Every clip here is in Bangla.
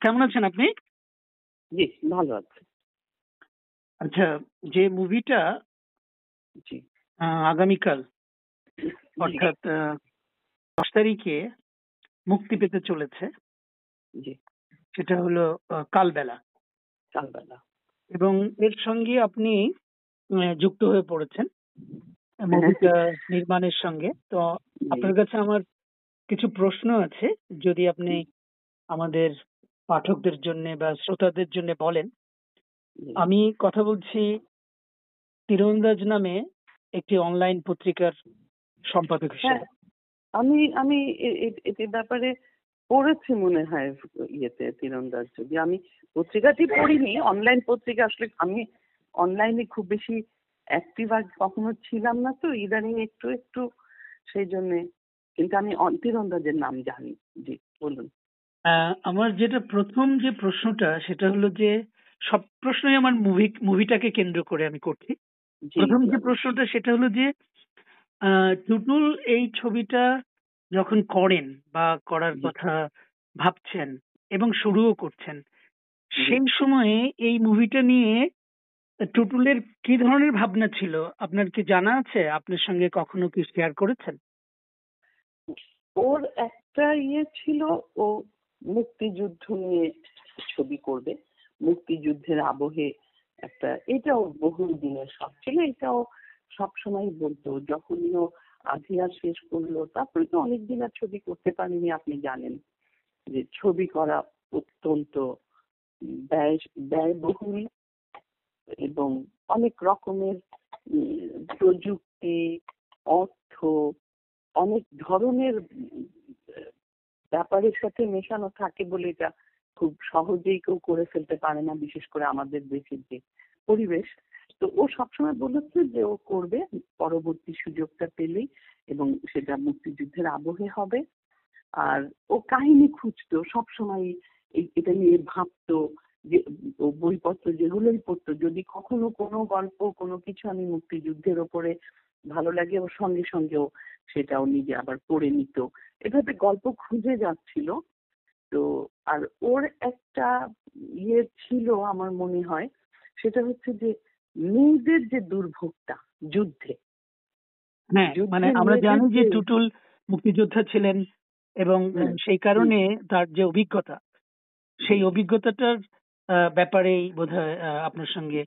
কেমন আছেন আপনি? জি ভালো আছে। আচ্ছা যে মুভিটা জি। আগামীকাল অর্থাৎ দশ তারিখে মুক্তি পেতে চলেছে। জি। সেটা হলো কালবেলা। কালবেলা। এবং এর সঙ্গে আপনি যুক্ত হয়ে পড়েছেন মুভিটা নির্মাণের সঙ্গে। তো আপনার কাছে আমার কিছু প্রশ্ন আছে যদি আপনি আমাদের পাঠকদের জন্য বা শ্রোতাদের জন্য বলেন আমি কথা বলছি তীরন্দাজ নামে একটি অনলাইন পত্রিকার সম্পাদক হিসেবে। হ্যাঁ আমি আমি এ- এটির ব্যাপারে পড়েছি মনে হয় ইয়েতে তীরন্দাজ। যদি আমি পত্রিকাটি পড়িনি অনলাইন পত্রিকা আসলে আমি অনলাইনে খুব বেশি অ্যাক্টিভ আর কখনো ছিলাম না তো ইদানিং একটু একটু সেই জন্যে। কিন্তু আমি তীরন্দাজের নাম জানি। জি বলুন। আমার যেটা প্রথম যে প্রশ্নটা সেটা হলো যে সব প্রশ্নই আমার মুভি মুভিটাকে কেন্দ্র করে আমি করছি। প্রথম যে প্রশ্নটা সেটা হলো যে টুটুল এই ছবিটা যখন করেন বা করার কথা ভাবছেন এবং শুরুও করছেন সেই সময়ে এই মুভিটা নিয়ে টুটুলের কি ধরনের ভাবনা ছিল? আপনার কি জানা আছে? আপনার সঙ্গে কখনো কি শেয়ার করেছেন? ওর একটা ইয়ে ছিল ও মুক্তিযুদ্ধ নিয়ে ছবি করবে। মুক্তিযুদ্ধের আবহে একটা, এটাও বহু দিনের শখ ছিল, এটাও সবসময় বলতো, যখনই ও আধিয়া শেষ করল, তারপরে তো অনেকদিন আর ছবি করতে পারিনি, আপনি জানেন যে ছবি করা অত্যন্ত ব্যয়, ব্যয়বহুল এবং অনেক রকমের প্রযুক্তি, অর্থ, অনেক ধরনের ব্যাপারের সাথে মেশানো থাকে বলে এটা খুব সহজেই কেউ করে ফেলতে পারে না, বিশেষ করে আমাদের দেশের যে পরিবেশ। তো ও সবসময় বলেছে যে ও করবে, পরবর্তী সুযোগটা পেলেই এবং সেটা মুক্তিযুদ্ধের আবহে হবে। আর ও কাহিনী খুঁজতো সবসময় এটা নিয়ে ভাবতো যে বইপত্র যেগুলোই পড়তো, যদি কখনো কোনো গল্প, কোনো কিছু আমি মুক্তিযুদ্ধের ওপরে ভালো লাগে ওর সঙ্গে সঙ্গেও সেটাও নিজে আবার পড়ে নিত। এভাবে গল্প খুঁজে যাচ্ছিল। তো আর ওর একটা ইয়ে ছিল আমার মনে হয় সেটা হচ্ছে যে মেয়েদের যে দুর্ভোগটা যুদ্ধে। হ্যাঁ মানে আমরা জানি যে টুটুল মুক্তিযোদ্ধা ছিলেন এবং সেই কারণে তার যে অভিজ্ঞতা সেই অভিজ্ঞতাটার ব্যাপারেই বোধহয় আপনার সঙ্গে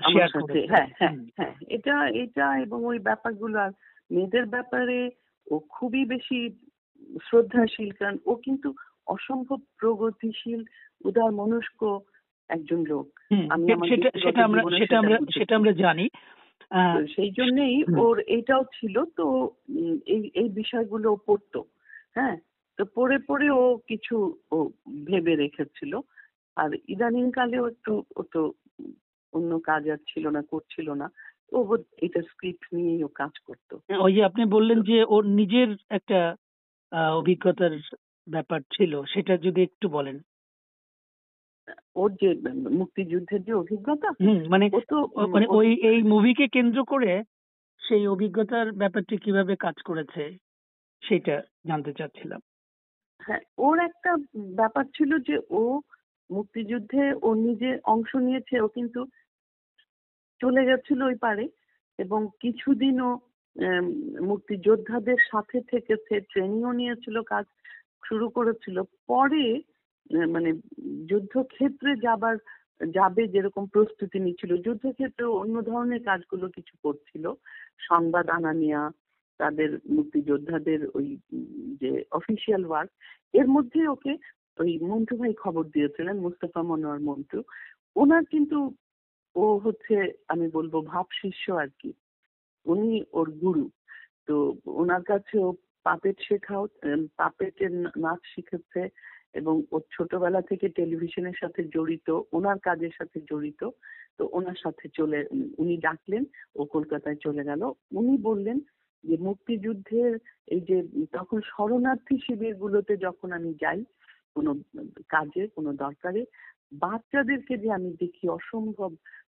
হ্যাঁ হ্যাঁ হ্যাঁ। এটা এটা এবং ওই ব্যাপারগুলো আর মেয়েদের ব্যাপারে ও খুবই বেশি শ্রদ্ধাশীল কারণ ও কিন্তু অসম্ভব প্রগতিশীল উদার মনস্ক একজন লোক। আমি সেটা আমরা সেটা আমরা সেটা আমরা জানি। সেই জন্যই ওর এইটাও ছিল তো এই এই বিষয়গুলো পড়তো। হ্যাঁ তো পড়ে পড়ে ও কিছু ও ভেবে রেখেছিল। আর ইদানিং কালেও একটু ও তো অন্য কাজ আর ছিল না করছিল না। ও এটা স্ক্রিপ্ট নিয়েই ও কাজ করতো। ওই যে আপনি বললেন যে ওর নিজের একটা অভিজ্ঞতার ব্যাপার ছিল সেটা যদি একটু বলেন। ওর যে মুক্তিযুদ্ধের যে অভিজ্ঞতা হুম মানে মানে ওই এই মুভিকে কেন্দ্র করে সেই অভিজ্ঞতার ব্যাপারটি কীভাবে কাজ করেছে সেটা জানতে চাচ্ছিলাম। হ্যাঁ ওর একটা ব্যাপার ছিল যে ও মুক্তিযুদ্ধে ও নিজে অংশ নিয়েছে ও কিন্তু চলে গেছিল ওই পারে এবং কিছুদিন ও মুক্তিযোদ্ধাদের সাথে থেকেছে ট্রেনিংও নিয়েছিল, কাজ শুরু করেছিল। পরে মানে যুদ্ধক্ষেত্রে যাবার, যাবে যেরকম প্রস্তুতি নিচ্ছিল, যুদ্ধক্ষেত্রে অন্য ধরনের কাজগুলো কিছু করছিল। সংবাদ আনা নেওয়া তাদের মুক্তিযোদ্ধাদের ওই যে অফিসিয়াল ওয়ার্ক এর মধ্যে ওকে ওই মন্টু ভাই খবর দিয়েছিলেন, মুস্তফা মনোয়ার মন্টু। ওনার কিন্তু, ও হচ্ছে, আমি বলব ভাব শিষ্য আর কি। উনি ওর গুরু। তো ওনার কাছে ও পাপেট শেখাও পাপেটের নাচ শিখেছে এবং ও ছোটবেলা থেকে টেলিভিশনের সাথে জড়িত, ওনার কাজের সাথে জড়িত। তো ওনার সাথে চলে, উনি ডাকলেন, ও কলকাতায় চলে গেল। উনি বললেন যে মুক্তিযুদ্ধের এই যে, তখন শরণার্থী শিবিরগুলোতে যখন আমি যাই কোনো কাজে কোনো দরকারে বাচ্চাদেরকে যে আমি দেখি অসম্ভব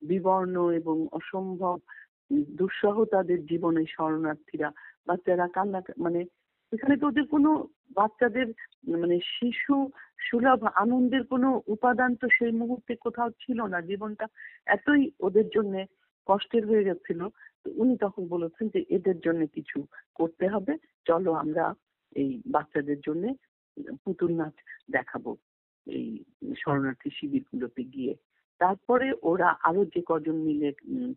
বিবর্ণ এবং অসম্ভব দুঃসহ তাদের জীবনে শরণার্থীরা, বাচ্চারা কান্না মানে এখানে তো ওদের কোনো বাচ্চাদের মানে শিশু সুলভ আনন্দের কোনো উপাদান তো সেই মুহূর্তে কোথাও ছিল না। জীবনটা এতই ওদের জন্য কষ্টের হয়ে তো উনি তখন বলেছেন যে, এদের জন্য কিছু করতে হবে। চলো আমরা এই বাচ্চাদের জন্য পুতুল নাচ দেখাবো এই শরণার্থী শিবিরগুলোতে গিয়ে। তারপরে ওরা আরও যে কজন মিলে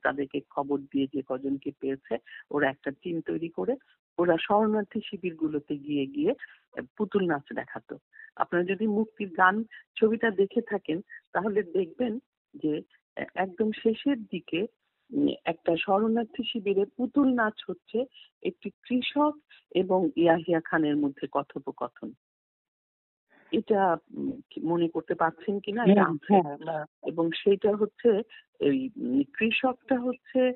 তাদেরকে খবর দিয়ে যে কজনকে পেয়েছে, ওরা একটা টিম তৈরি করে ওরা শরণার্থী শিবিরগুলোতে গিয়ে গিয়ে পুতুল নাচ দেখাতো। আপনারা যদি মুক্তির গান ছবিটা দেখে থাকেন, তাহলে দেখবেন যে একদম শেষের দিকে একটা শরণার্থী শিবিরে পুতুল নাচ হচ্ছে একটি কৃষক এবং ইয়াহিয়া খানের মধ্যে কথোপকথন। এটা মনে করতে পারছেন কিনা এটা হ্যাঁ, আছে হ্যাঁ, না, এবং সেটা হচ্ছে এই কৃষকটা হচ্ছে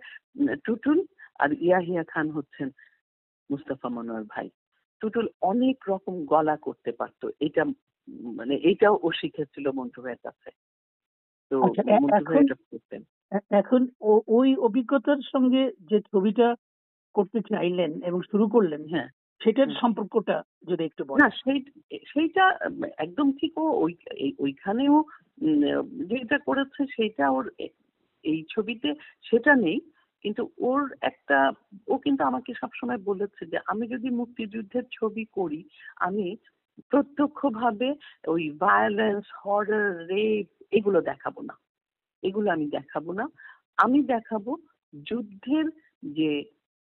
টুটুল আর ইয়াহিয়া খান হচ্ছেন মুস্তাফা মনোয়ার ভাই। টুটুল অনেক রকম গলা করতে পারতো। এটা মানে এটাও ও শিখেছিল মন্টু ভাইয়ের কাছে। তো আচ্ছা, মন্টু ভাই এখন- এটা করতেন। এখন ও- ওই অভিজ্ঞতার সঙ্গে যে ছবিটা করতে চাইলেন এবং শুরু করলেন হ্যাঁ। সেটার সম্পর্কটা যদি একটু বল না সেই সেইটা একদম ঠিক ও ওইখানেও যেটা করেছে সেটা ওর এই ছবিতে সেটা নেই কিন্তু ওর একটা ও কিন্তু আমাকে সবসময় বলেছে যে আমি যদি মুক্তিযুদ্ধের ছবি করি আমি প্রত্যক্ষভাবে ওই ভায়োলেন্স হরার রেপ এগুলো দেখাবো না। এগুলো আমি দেখাবো না। আমি দেখাবো যুদ্ধের যে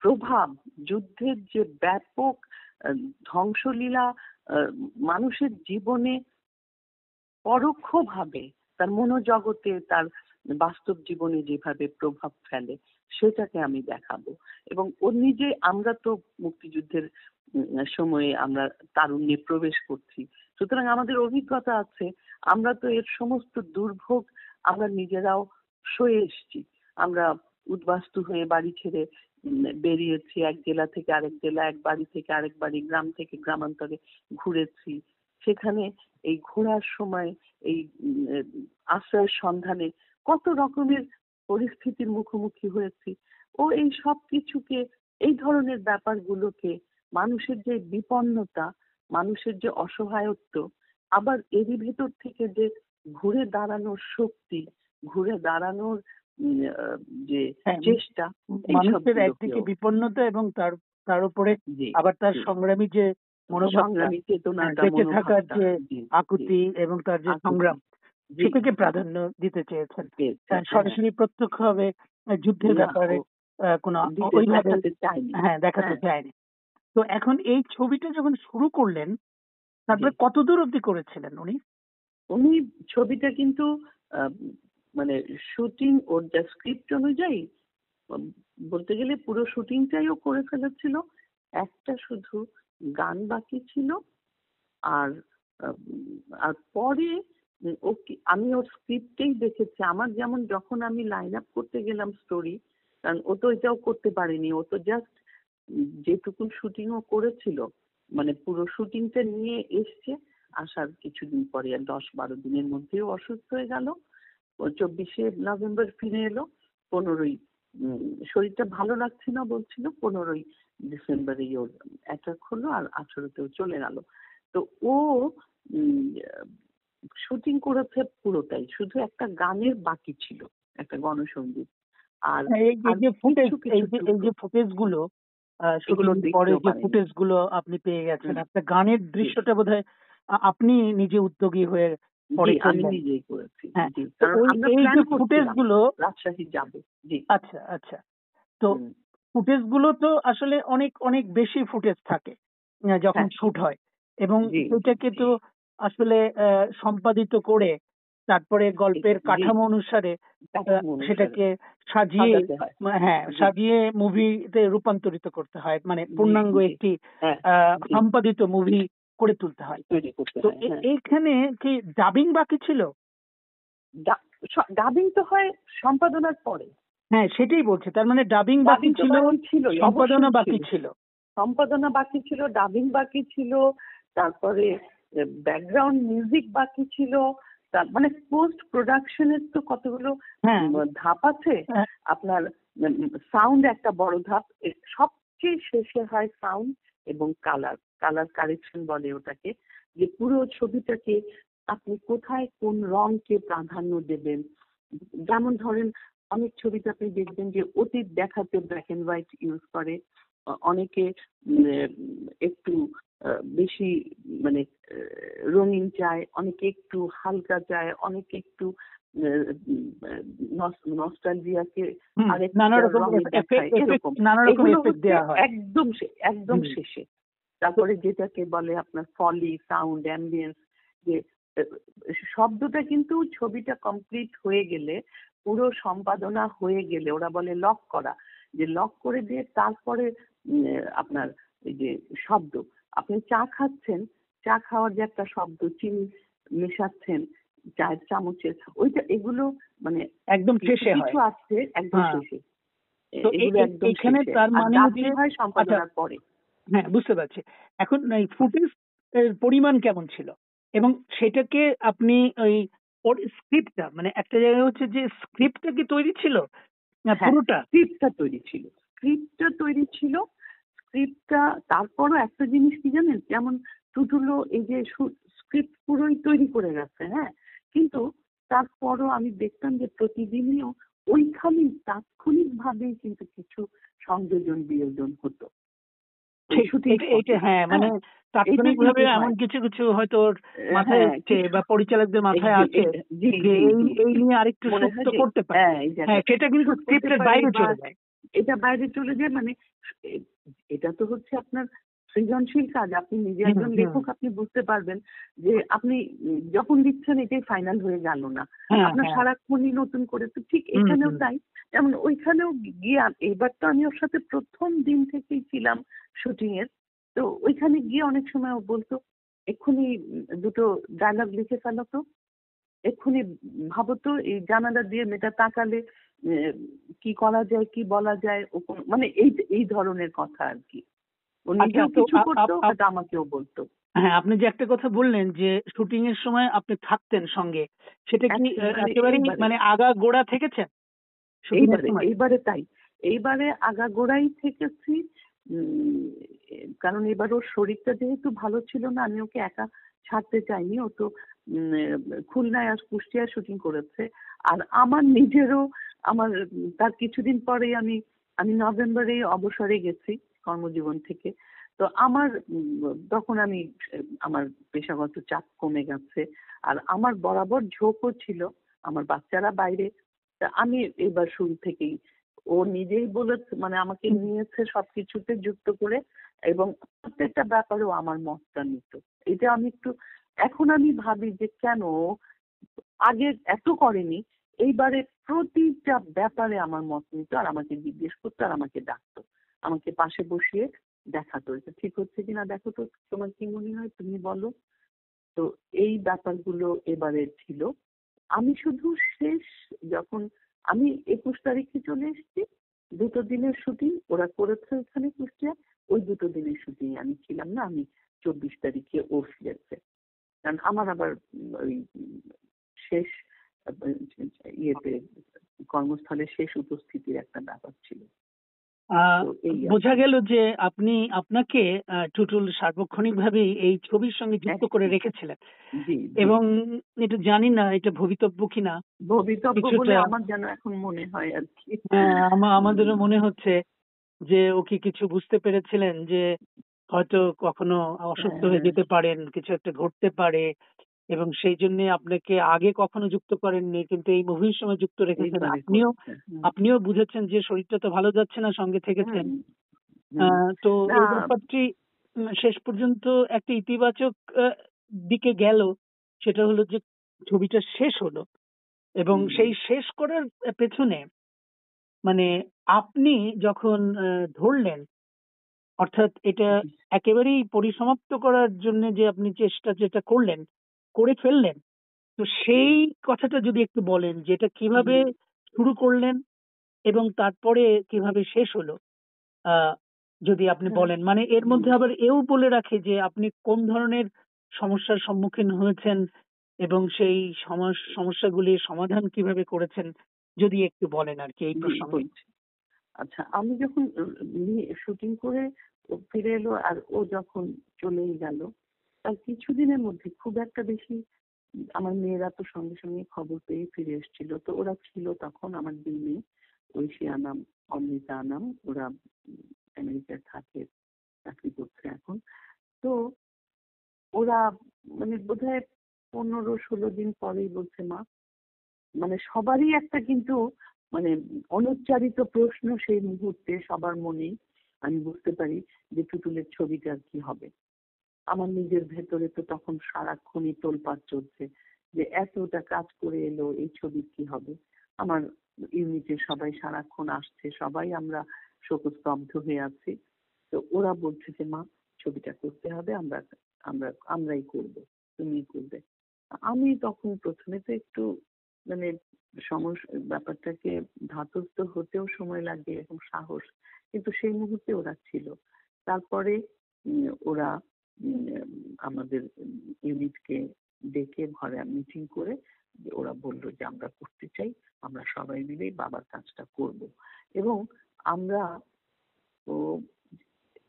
প্রভাব, যুদ্ধের যে ব্যাপক ধ্বংসলীলা মানুষের জীবনে পরোক্ষভাবে তার মনোজগতে তার বাস্তব জীবনে যেভাবে প্রভাব ফেলে, সেটাকে আমি দেখাবো। এবং ও নিজে আমরা তো মুক্তিযুদ্ধের সময়ে আমরা তারুণ্যে প্রবেশ করছি। সুতরাং আমাদের অভিজ্ঞতা আছে, আমরা তো এর সমস্ত দুর্ভোগ আমরা নিজেরাও সয়ে এসেছি। আমরা উদ্বাস্তু হয়ে বাড়ি ছেড়ে বেরিয়েছি এক জেলা থেকে আরেক জেলা, এক বাড়ি থেকে আরেক বাড়ি, গ্রাম থেকে গ্রামান্তরে ঘুরেছি। সেখানে এই ঘোরার সময় এই আশ্রয়ের সন্ধানে কত রকমের পরিস্থিতির মুখোমুখি হয়েছি। ও এই সব কিছুকে, এই ধরনের ব্যাপারগুলোকে মানুষের যে বিপন্নতা, মানুষের যে অসহায়ত্ব, আবার এরই ভেতর থেকে যে ঘুরে দাঁড়ানোর শক্তি, ঘুরে দাঁড়ানোর যে হ্যাঁ, চেষ্টা মানুষের একদিকে বিপন্নতা এবং তার তার উপরে আবার তার সংগ্রামী যে সংগ্রামী চেতনাটা বেঁচে থাকার যে আকুতি এবং তার যে সংগ্রাম সেটাকে প্রাধান্য দিতে চেয়েছেন। সরাসরি প্রত্যক্ষভাবে আহ, যুদ্ধের ব্যাপারে কোনো ওইভাবে হ্যাঁ দেখাতে হ্যাঁ। চায়নি। তো এখন এই ছবিটা যখন শুরু করলেন তারপরে জি। কত দূর অব্দি করেছিলেন উনি? উনি ছবিটা কিন্তু মানে শুটিং ওর যা স্ক্রিপ্ট অনুযায়ী, বলতে গেলে পুরো শুটিংটাই ও করে ফেলেছিল। একটা শুধু গান বাকি ছিল। আর আর পরে ও আমি ওর স্ক্রিপ্টেই দেখেছি। আমার যেমন যখন আমি লাইন আপ করতে গেলাম স্টোরি কারণ ও তো এটাও করতে পারেনি। ও তো জাস্ট যেটুকু শুটিং ও করেছিল মানে পুরো শুটিংটা নিয়ে এসছে, আসার কিছুদিন পরে আর দশ বারো দিনের মধ্যেও অসুস্থ হয়ে গেল। চব্বিশে নভেম্বর ফিরে এলো পনেরোই শরীরটা ভালো লাগছে না বলছিল পনেরোই ডিসেম্বরেই ওর অ্যাটাক হলো আর আঠেরোতেও চলে গেল। তো ও শুটিং করেছে পুরোটাই শুধু একটা গানের বাকি ছিল একটা গণসঙ্গীত আর হ্যাঁ, এই যে ফুটেজ এই যে গুলো এগুলো পরে যে ফুটেজগুলো আপনি পেয়ে গেছেন। একটা গানের দৃশ্যটা বোধহয় আপনি নিজে উদ্যোগী হয়ে আমি নিজেই করেছি। হ্যাঁ এই যে ফুটেজগুলো রাজশাহী যাব। জি। আচ্ছা আচ্ছা। তো ফুটেজগুলো তো আসলে অনেক অনেক বেশি ফুটেজ থাকে যখন হ্যাঁ। শুট হয়। এবং জি। তো আসলে সম্পাদিত করে তারপরে গল্পের কাঠামো অনুসারে সেটাকে সাজিয়ে হয়। সাজিয়ে মুভিতে রূপান্তরিত করতে হয়। মানে পূর্ণাঙ্গ একটি হ্যাঁ, আহ, সম্পাদিত মুভি করে তুলতে হয়। তো হয়। এইখানে কি ডাবিং বাকি ছিল? ডাবিং তো হয় সম্পাদনার পরে। হ্যাঁ সেটাই বলছে। তার মানে ডাবিং বাকি ছিল সম্পাদনা বাকি ছিল। ছিল। সম্পাদনা বাকি ছিল ডাবিং বাকি ছিল তারপরে ব্যাকগ্রাউন্ড মিউজিক বাকি ছিল তার মানে পোস্ট প্রোডাকশনের তো কতগুলো হ্যাঁ। ধাপ আছে। হ্যাঁ। আপনার সাউন্ড একটা বড় ধাপ সবচেয়ে শেষে হয় সাউন্ড এবং কালার কালার কারেকশন বলে ওটাকে যে পুরো ছবিটাকে আপনি কোথায় কোন রংকে প্রাধান্য দেবেন? যেমন ধরেন অনেক ছবিতে আপনি দেখবেন যে অতীত দেখাতে ব্ল্যাক এন্ড হোয়াইট ইউজ করে। অনেকে একটু আহ, বেশি মানে রঙিন চায় অনেকে একটু হালকা চায় অনেকে একটু নস্টালজিয়াকে আরেকটা নানা রকম রঙে দেখায়, এরকম। হয়। একদম একদম শেষে। তারপরে যেটাকে বলে আপনার ফলি সাউন্ড অ্যাম্বিয়েন্স যে শব্দটা কিন্তু ছবিটা কমপ্লিট হয়ে গেলে পুরো সম্পাদনা হয়ে গেলে ওরা বলে লক করা। যে লক করে দিয়ে তারপরে আপনার যে শব্দ। আপনি চা খাচ্ছেন চা খাওয়ার যে একটা শব্দ চিনি মেশাচ্ছেন চায়ের চামচের ওইটা এগুলো মানে একদম শেষে হয়। কিছু আসছে একদম হ্যাঁ। শেষে। এখানে তার মানে হয় সম্পাদনার পরে। হ্যাঁ বুঝতে পারছি। এখন এই ফুটেজ এর পরিমাণ কেমন ছিল? এবং সেটাকে আপনি ওই ওর স্ক্রিপ্টটা মানে একটা জায়গায় হচ্ছে যে স্ক্রিপ্টটা কি তৈরি ছিল? না হ্যাঁ। পুরোটা? স্ক্রিপ্টটা তৈরি ছিল। স্ক্রিপ্টটা তৈরি ছিল স্ক্রিপ্টটা তারপরও একটা জিনিস কি জানেন? যেমন টুটুলো এই যে স্ক্রিপ্ট পুরোই তৈরি করে গেছে হ্যাঁ? কিন্তু তারপরও আমি দেখতাম যে প্রতিদিনও ওইখানে তাৎক্ষণিক ভাবেই কিন্তু কিছু সংযোজন বিয়োজন হতো। হ্যাঁ মানে হ্যাঁ, তাৎক্ষণিক ভাবে এমন কিছু কিছু হয়তো ওর মাথায় হ্যাঁ, আসছে বা পরিচালকদের মাথায় আছে যে এই নিয়ে আরেকটু সুস্থ করতে পারে। হ্যাঁ, সেটা কিন্তু স্ক্রিপ্টের বাইরে চলে যায়। এটা বাইরে চলে যায় মানে এটা তো হচ্ছে আপনার সৃজনশীল কাজ আপনি নিজে একজন লেখক আপনি বুঝতে পারবেন যে আপনি যখন লিখছেন এটাই ফাইনাল হয়ে গেল না। হ্যাঁ আপনার হ্যাঁ। সারাক্ষণই নতুন করে তো ঠিক এখানেও তাই। যেমন ওইখানেও গিয়ে এবার তো আমি ওর সাথে প্রথম দিন থেকেই ছিলাম শুটিং এর। তো ওইখানে গিয়ে অনেক সময় ও বলতো এক্ষুনি দুটো ডায়লগ লিখে ফেলো তো। এক্ষুনি ভাবো তো এই জানালা দিয়ে মেয়েটা তাকালে কি করা যায় কি বলা যায় ও মানে এই এই ধরনের কথা আর কি। নিজেও কিছু করতো? আপ- আমাকেও বলতো। হ্যাঁ আপনি যে একটা কথা বললেন যে শুটিং এর সময় আপনি থাকতেন সঙ্গে সেটা কি একেবারে। মানে আগা গোড়া থেকেছেন এইবারে তাই। এইবারে আগাগোড়াই থেকেছি। উম, কারণ এবার ওর শরীরটা যেহেতু ভালো ছিল না আমি ওকে একা ছাড়তে চাইনি। ও তো খুলনায় আর কুষ্টিয়ায় শুটিং করেছে। আর আমার নিজেরও আমার তার কিছুদিন পরেই আমি আমি নভেম্বরে অবসরে গেছি। কর্মজীবন থেকে। তো আমার তখন আমি, আমার পেশাগত চাপ কমে গেছে আর আমার বরাবর ঝোঁকও ছিল আমার বাচ্চারা বাইরে। তা আমি এবার শুরু থেকেই, ও নিজেই বলেছে মানে আমাকে নিয়েছে সবকিছুতে যুক্ত করে এবং প্রত্যেকটা ব্যাপারেও আমার মতটা নিত। এটা আমি একটু, এখন আমি ভাবি যে কেন আগে এত করেনি, এইবারে প্রতিটা ব্যাপারে আমার মত নিত আর আমাকে জিজ্ঞেস করতো আর আমাকে ডাকতো। আমাকে পাশে বসিয়ে দেখাতো এটা ঠিক হচ্ছে কিনা দেখো তো তোমার কি মনে হয়, তুমি বলো। তো এই ব্যাপারগুলো এবারে ছিল। আমি শুধু শেষ যখন আমি একুশ তারিখে চলে এসেছি, দুটো দিনের শুটিং, ওরা করেছে ওখানে কুষ্টিয়া, ওই দুটো দিনের শুটিং আমি ছিলাম না, আমি চব্বিশ তারিখে ও ফিরেছে কারণ আমার আবার ওই শেষ ইয়েতে কর্মস্থলে শেষ উপস্থিতির একটা ব্যাপার ছিল। বোঝা গেল যে আপনি আপনাকে টুটুল সার্বক্ষণিক ভাবেই এই ছবির সঙ্গে যুক্ত করে রেখেছিলেন। এবং এটা জানি না এটা ভবিতব্য কিনা। ভবিতব্য বলে আমার যেন এখন মনে হয় আর কি। হ্যাঁ, আমাদেরও মনে হচ্ছে যে ও কি কিছু বুঝতে পেরেছিলেন যে হয়তো কখনো অসুস্থ হয়ে হ্যাঁ। যেতে পারেন কিছু একটা ঘটতে পারে। এবং সেই জন্য আপনাকে আগে কখনো যুক্ত করেননি কিন্তু এই মুভির সময় যুক্ত রেখেছেন। আপনিও আপনিও বুঝেছেন যে শরীরটা তো ভালো যাচ্ছে না সঙ্গে থেকেছেন। হুম। আহ, তো এই ব্যাপারটি শেষ পর্যন্ত একটা ইতিবাচক দিকে গেল। সেটা হলো যে ছবিটা শেষ হলো। এবং সেই শেষ করার পেছনে মানে আপনি যখন ধরলেন অর্থাৎ এটা একেবারেই পরিসমাপ্ত করার জন্য যে আপনি চেষ্টা যেটা করলেন করে ফেললেন। তো সেই কথাটা যদি একটু বলেন যে এটা কীভাবে শুরু করলেন এবং তারপরে কীভাবে শেষ হলো আহ, যদি আপনি। বলেন। মানে এর মধ্যে আবার এও বলে রাখে যে আপনি কোন ধরনের সমস্যার সম্মুখীন হয়েছেন এবং সেই সমস- সমস্যাগুলির সমাধান কীভাবে করেছেন যদি একটু বলেন আর কি এই প্রসঙ্গে। আচ্ছা আমি যখন শুটিং করে ফিরে এলো আর ও যখন চলেই গেল তার কিছুদিনের মধ্যে খুব একটা বেশি আমার মেয়েরা তো সঙ্গে সঙ্গে খবর পেয়ে ফিরে এসেছিল। তো ওরা ছিল তখন আমার দুই মেয়ে ঐশী আনাম অমৃতা আনাম ওরা আমেরিকায় থাকে, চাকরি করছে এখন। তো ওরা মানে বোধহয় পনেরো, ষোলো দিন পরেই বলছে, মা মানে সবারই একটা কিন্তু মানে অনুচ্চারিত প্রশ্ন সেই মুহূর্তে সবার মনেই। আমি বুঝতে পারি যে টুটুলের ছবিটার কি হবে। আমার নিজের ভেতরে তো তখন সারাক্ষণই তোলপাড় চলছে যে এতটা কাজ করে এলো, এই ছবির কি হবে? আমার ইউনিটে সবাই সারাক্ষণ আসছে, সবাই আমরা শোকস্তব্ধ হয়ে আছি। তো ওরা বলছে যে, মা, ছবিটা করতে হবে, আমরা আমরা, আমরাই করব তুমি করবে। আমি তখন প্রথমে তো একটু মানে সমস্যা ব্যাপারটাকে ধাতস্থ হতেও সময় লাগে এবং সাহস, কিন্তু সেই মুহূর্তে ওরা ছিল। তারপরে ওরা আমাদের ইউনিটকে ডেকে ঘরে মিটিং করে ওরা বলল যে আমরা করতে চাই, আমরা সবাই মিলেই বাবার কাজটা করব। এবং আমরা, ও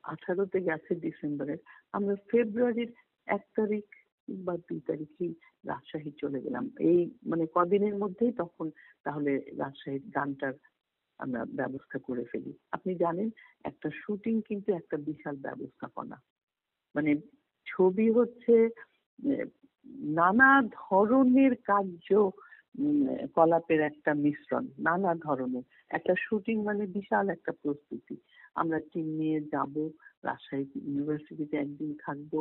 আঠারোতে গেছে ডিসেম্বরের, আমরা ফেব্রুয়ারির এক তারিখ বা দুই তারিখেই রাজশাহী চলে গেলাম। এই মানে কদিনের মধ্যেই তখন তাহলে রাজশাহীর গানটার আমরা ব্যবস্থা করে ফেলি। আপনি জানেন, একটা শুটিং কিন্তু একটা বিশাল ব্যবস্থাপনা। মানে ছবি হচ্ছে নানা ধরনের কার্য কলাপের একটা মিশ্রণ, নানা ধরনের। একটা শুটিং মানে বিশাল একটা প্রস্তুতি। আমরা টিম নিয়ে যাব, রাজশাহী ইউনিভার্সিটিতে একদিন থাকব,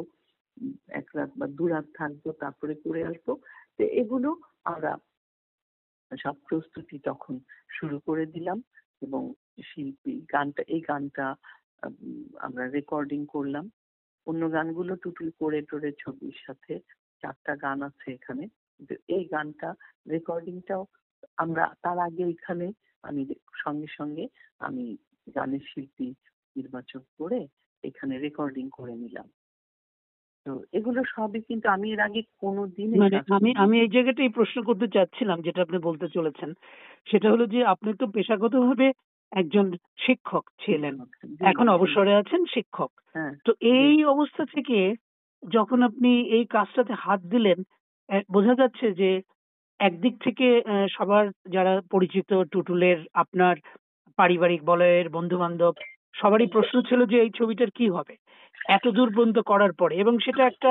এক রাত বা দু রাত থাকব, তারপরে করে আসব। তো এগুলো আমরা সব প্রস্তুতি তখন শুরু করে দিলাম এবং শিল্পী গানটা, এই গানটা আমরা রেকর্ডিং করলাম। অন্য গানগুলো টুটুল করে টোরে ছবির সাথে চারটা গান আছে এখানে। এই গানটা রেকর্ডিংটাও আমরা তার আগে এখানে আমি সঙ্গে সঙ্গে আমি গানের শিল্পী নির্বাচন করে এখানে রেকর্ডিং করে নিলাম। তো এগুলো সবই কিন্তু আমি এর আগে কোনোদিন মানে আমি আমি এই জায়গাটাই প্রশ্ন করতে চাচ্ছিলাম যেটা আপনি বলতে চলেছেন। সেটা হলো যে আপনি তো পেশাগতভাবে একজন শিক্ষক ছিলেন। এখন অবসরে আছেন শিক্ষক। হ্যাঁ, তো এই অবস্থা থেকে যখন আপনি এই কাজটাতে হাত দিলেন বোঝা যাচ্ছে যে একদিক থেকে সবার যারা পরিচিত টুটুলের আপনার পারিবারিক বলয়ের বন্ধু বান্ধব সবারই প্রশ্ন ছিল যে এই ছবিটার কি হবে? এত দূর পর্যন্ত করার পরে এবং সেটা একটা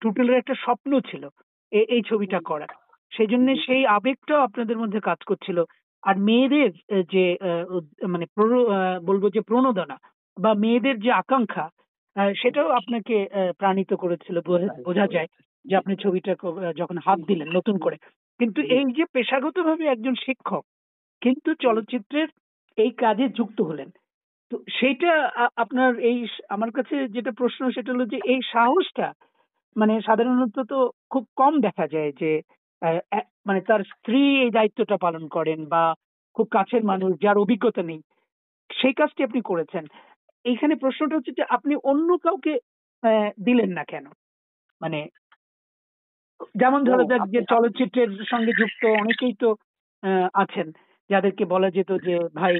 টুটুলের একটা স্বপ্ন ছিল এই ছবিটা করার। সেই জন্য সেই আবেগটাও আপনাদের মধ্যে কাজ করছিল আর মেয়েদের যে মানে বলব যে প্রণোদনা বা মেয়েদের যে আকাঙ্ক্ষা সেটাও আপনাকে প্রাণিত করেছিল বোঝা যায় যে আপনি ছবিটা যখন হাত দিলেন নতুন করে। কিন্তু এই যে পেশাগতভাবে একজন শিক্ষক কিন্তু চলচ্চিত্রের এই কাজে যুক্ত হলেন তো সেইটা আপনার এই আমার কাছে যেটা প্রশ্ন সেটা হলো যে এই সাহসটা মানে সাধারণত তো খুব কম দেখা যায় যে মানে তার স্ত্রী এই দায়িত্বটা পালন করেন বা খুব কাছের মানুষ যার অভিজ্ঞতা নেই সেই কাজটি আপনি করেছেন। এইখানে প্রশ্নটা হচ্ছে যে আপনি অন্য কাউকে দিলেন না কেন? মানে যেমন ধরো যাক যে চলচ্চিত্রের সঙ্গে যুক্ত অনেকেই তো আছেন যাদেরকে বলা যেত যে ভাই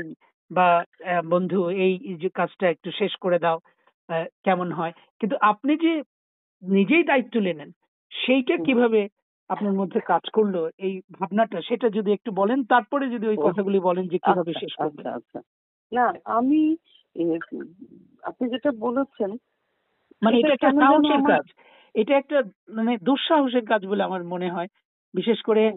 বা বন্ধু এই যে কাজটা একটু শেষ করে দাও কেমন হয়? কিন্তু আপনি যে নিজেই দায়িত্ব নেন সেইটা কীভাবে আপনার মধ্যে কাজ করল এই ভাবনাটা সেটা যদি একটু বলেন তারপরে যদি ওই কথাগুলি বলেন যে কীভাবে আচ্ছা, শেষ করবেন। আচ্ছা, আচ্ছা। না আমি আপনি যেটা বলেছেন মানে এটা একটা সাহসের কাজ। এটা একটা মানে দুঃসাহসের কাজ বলে আমার মনে হয়। বিশেষ করে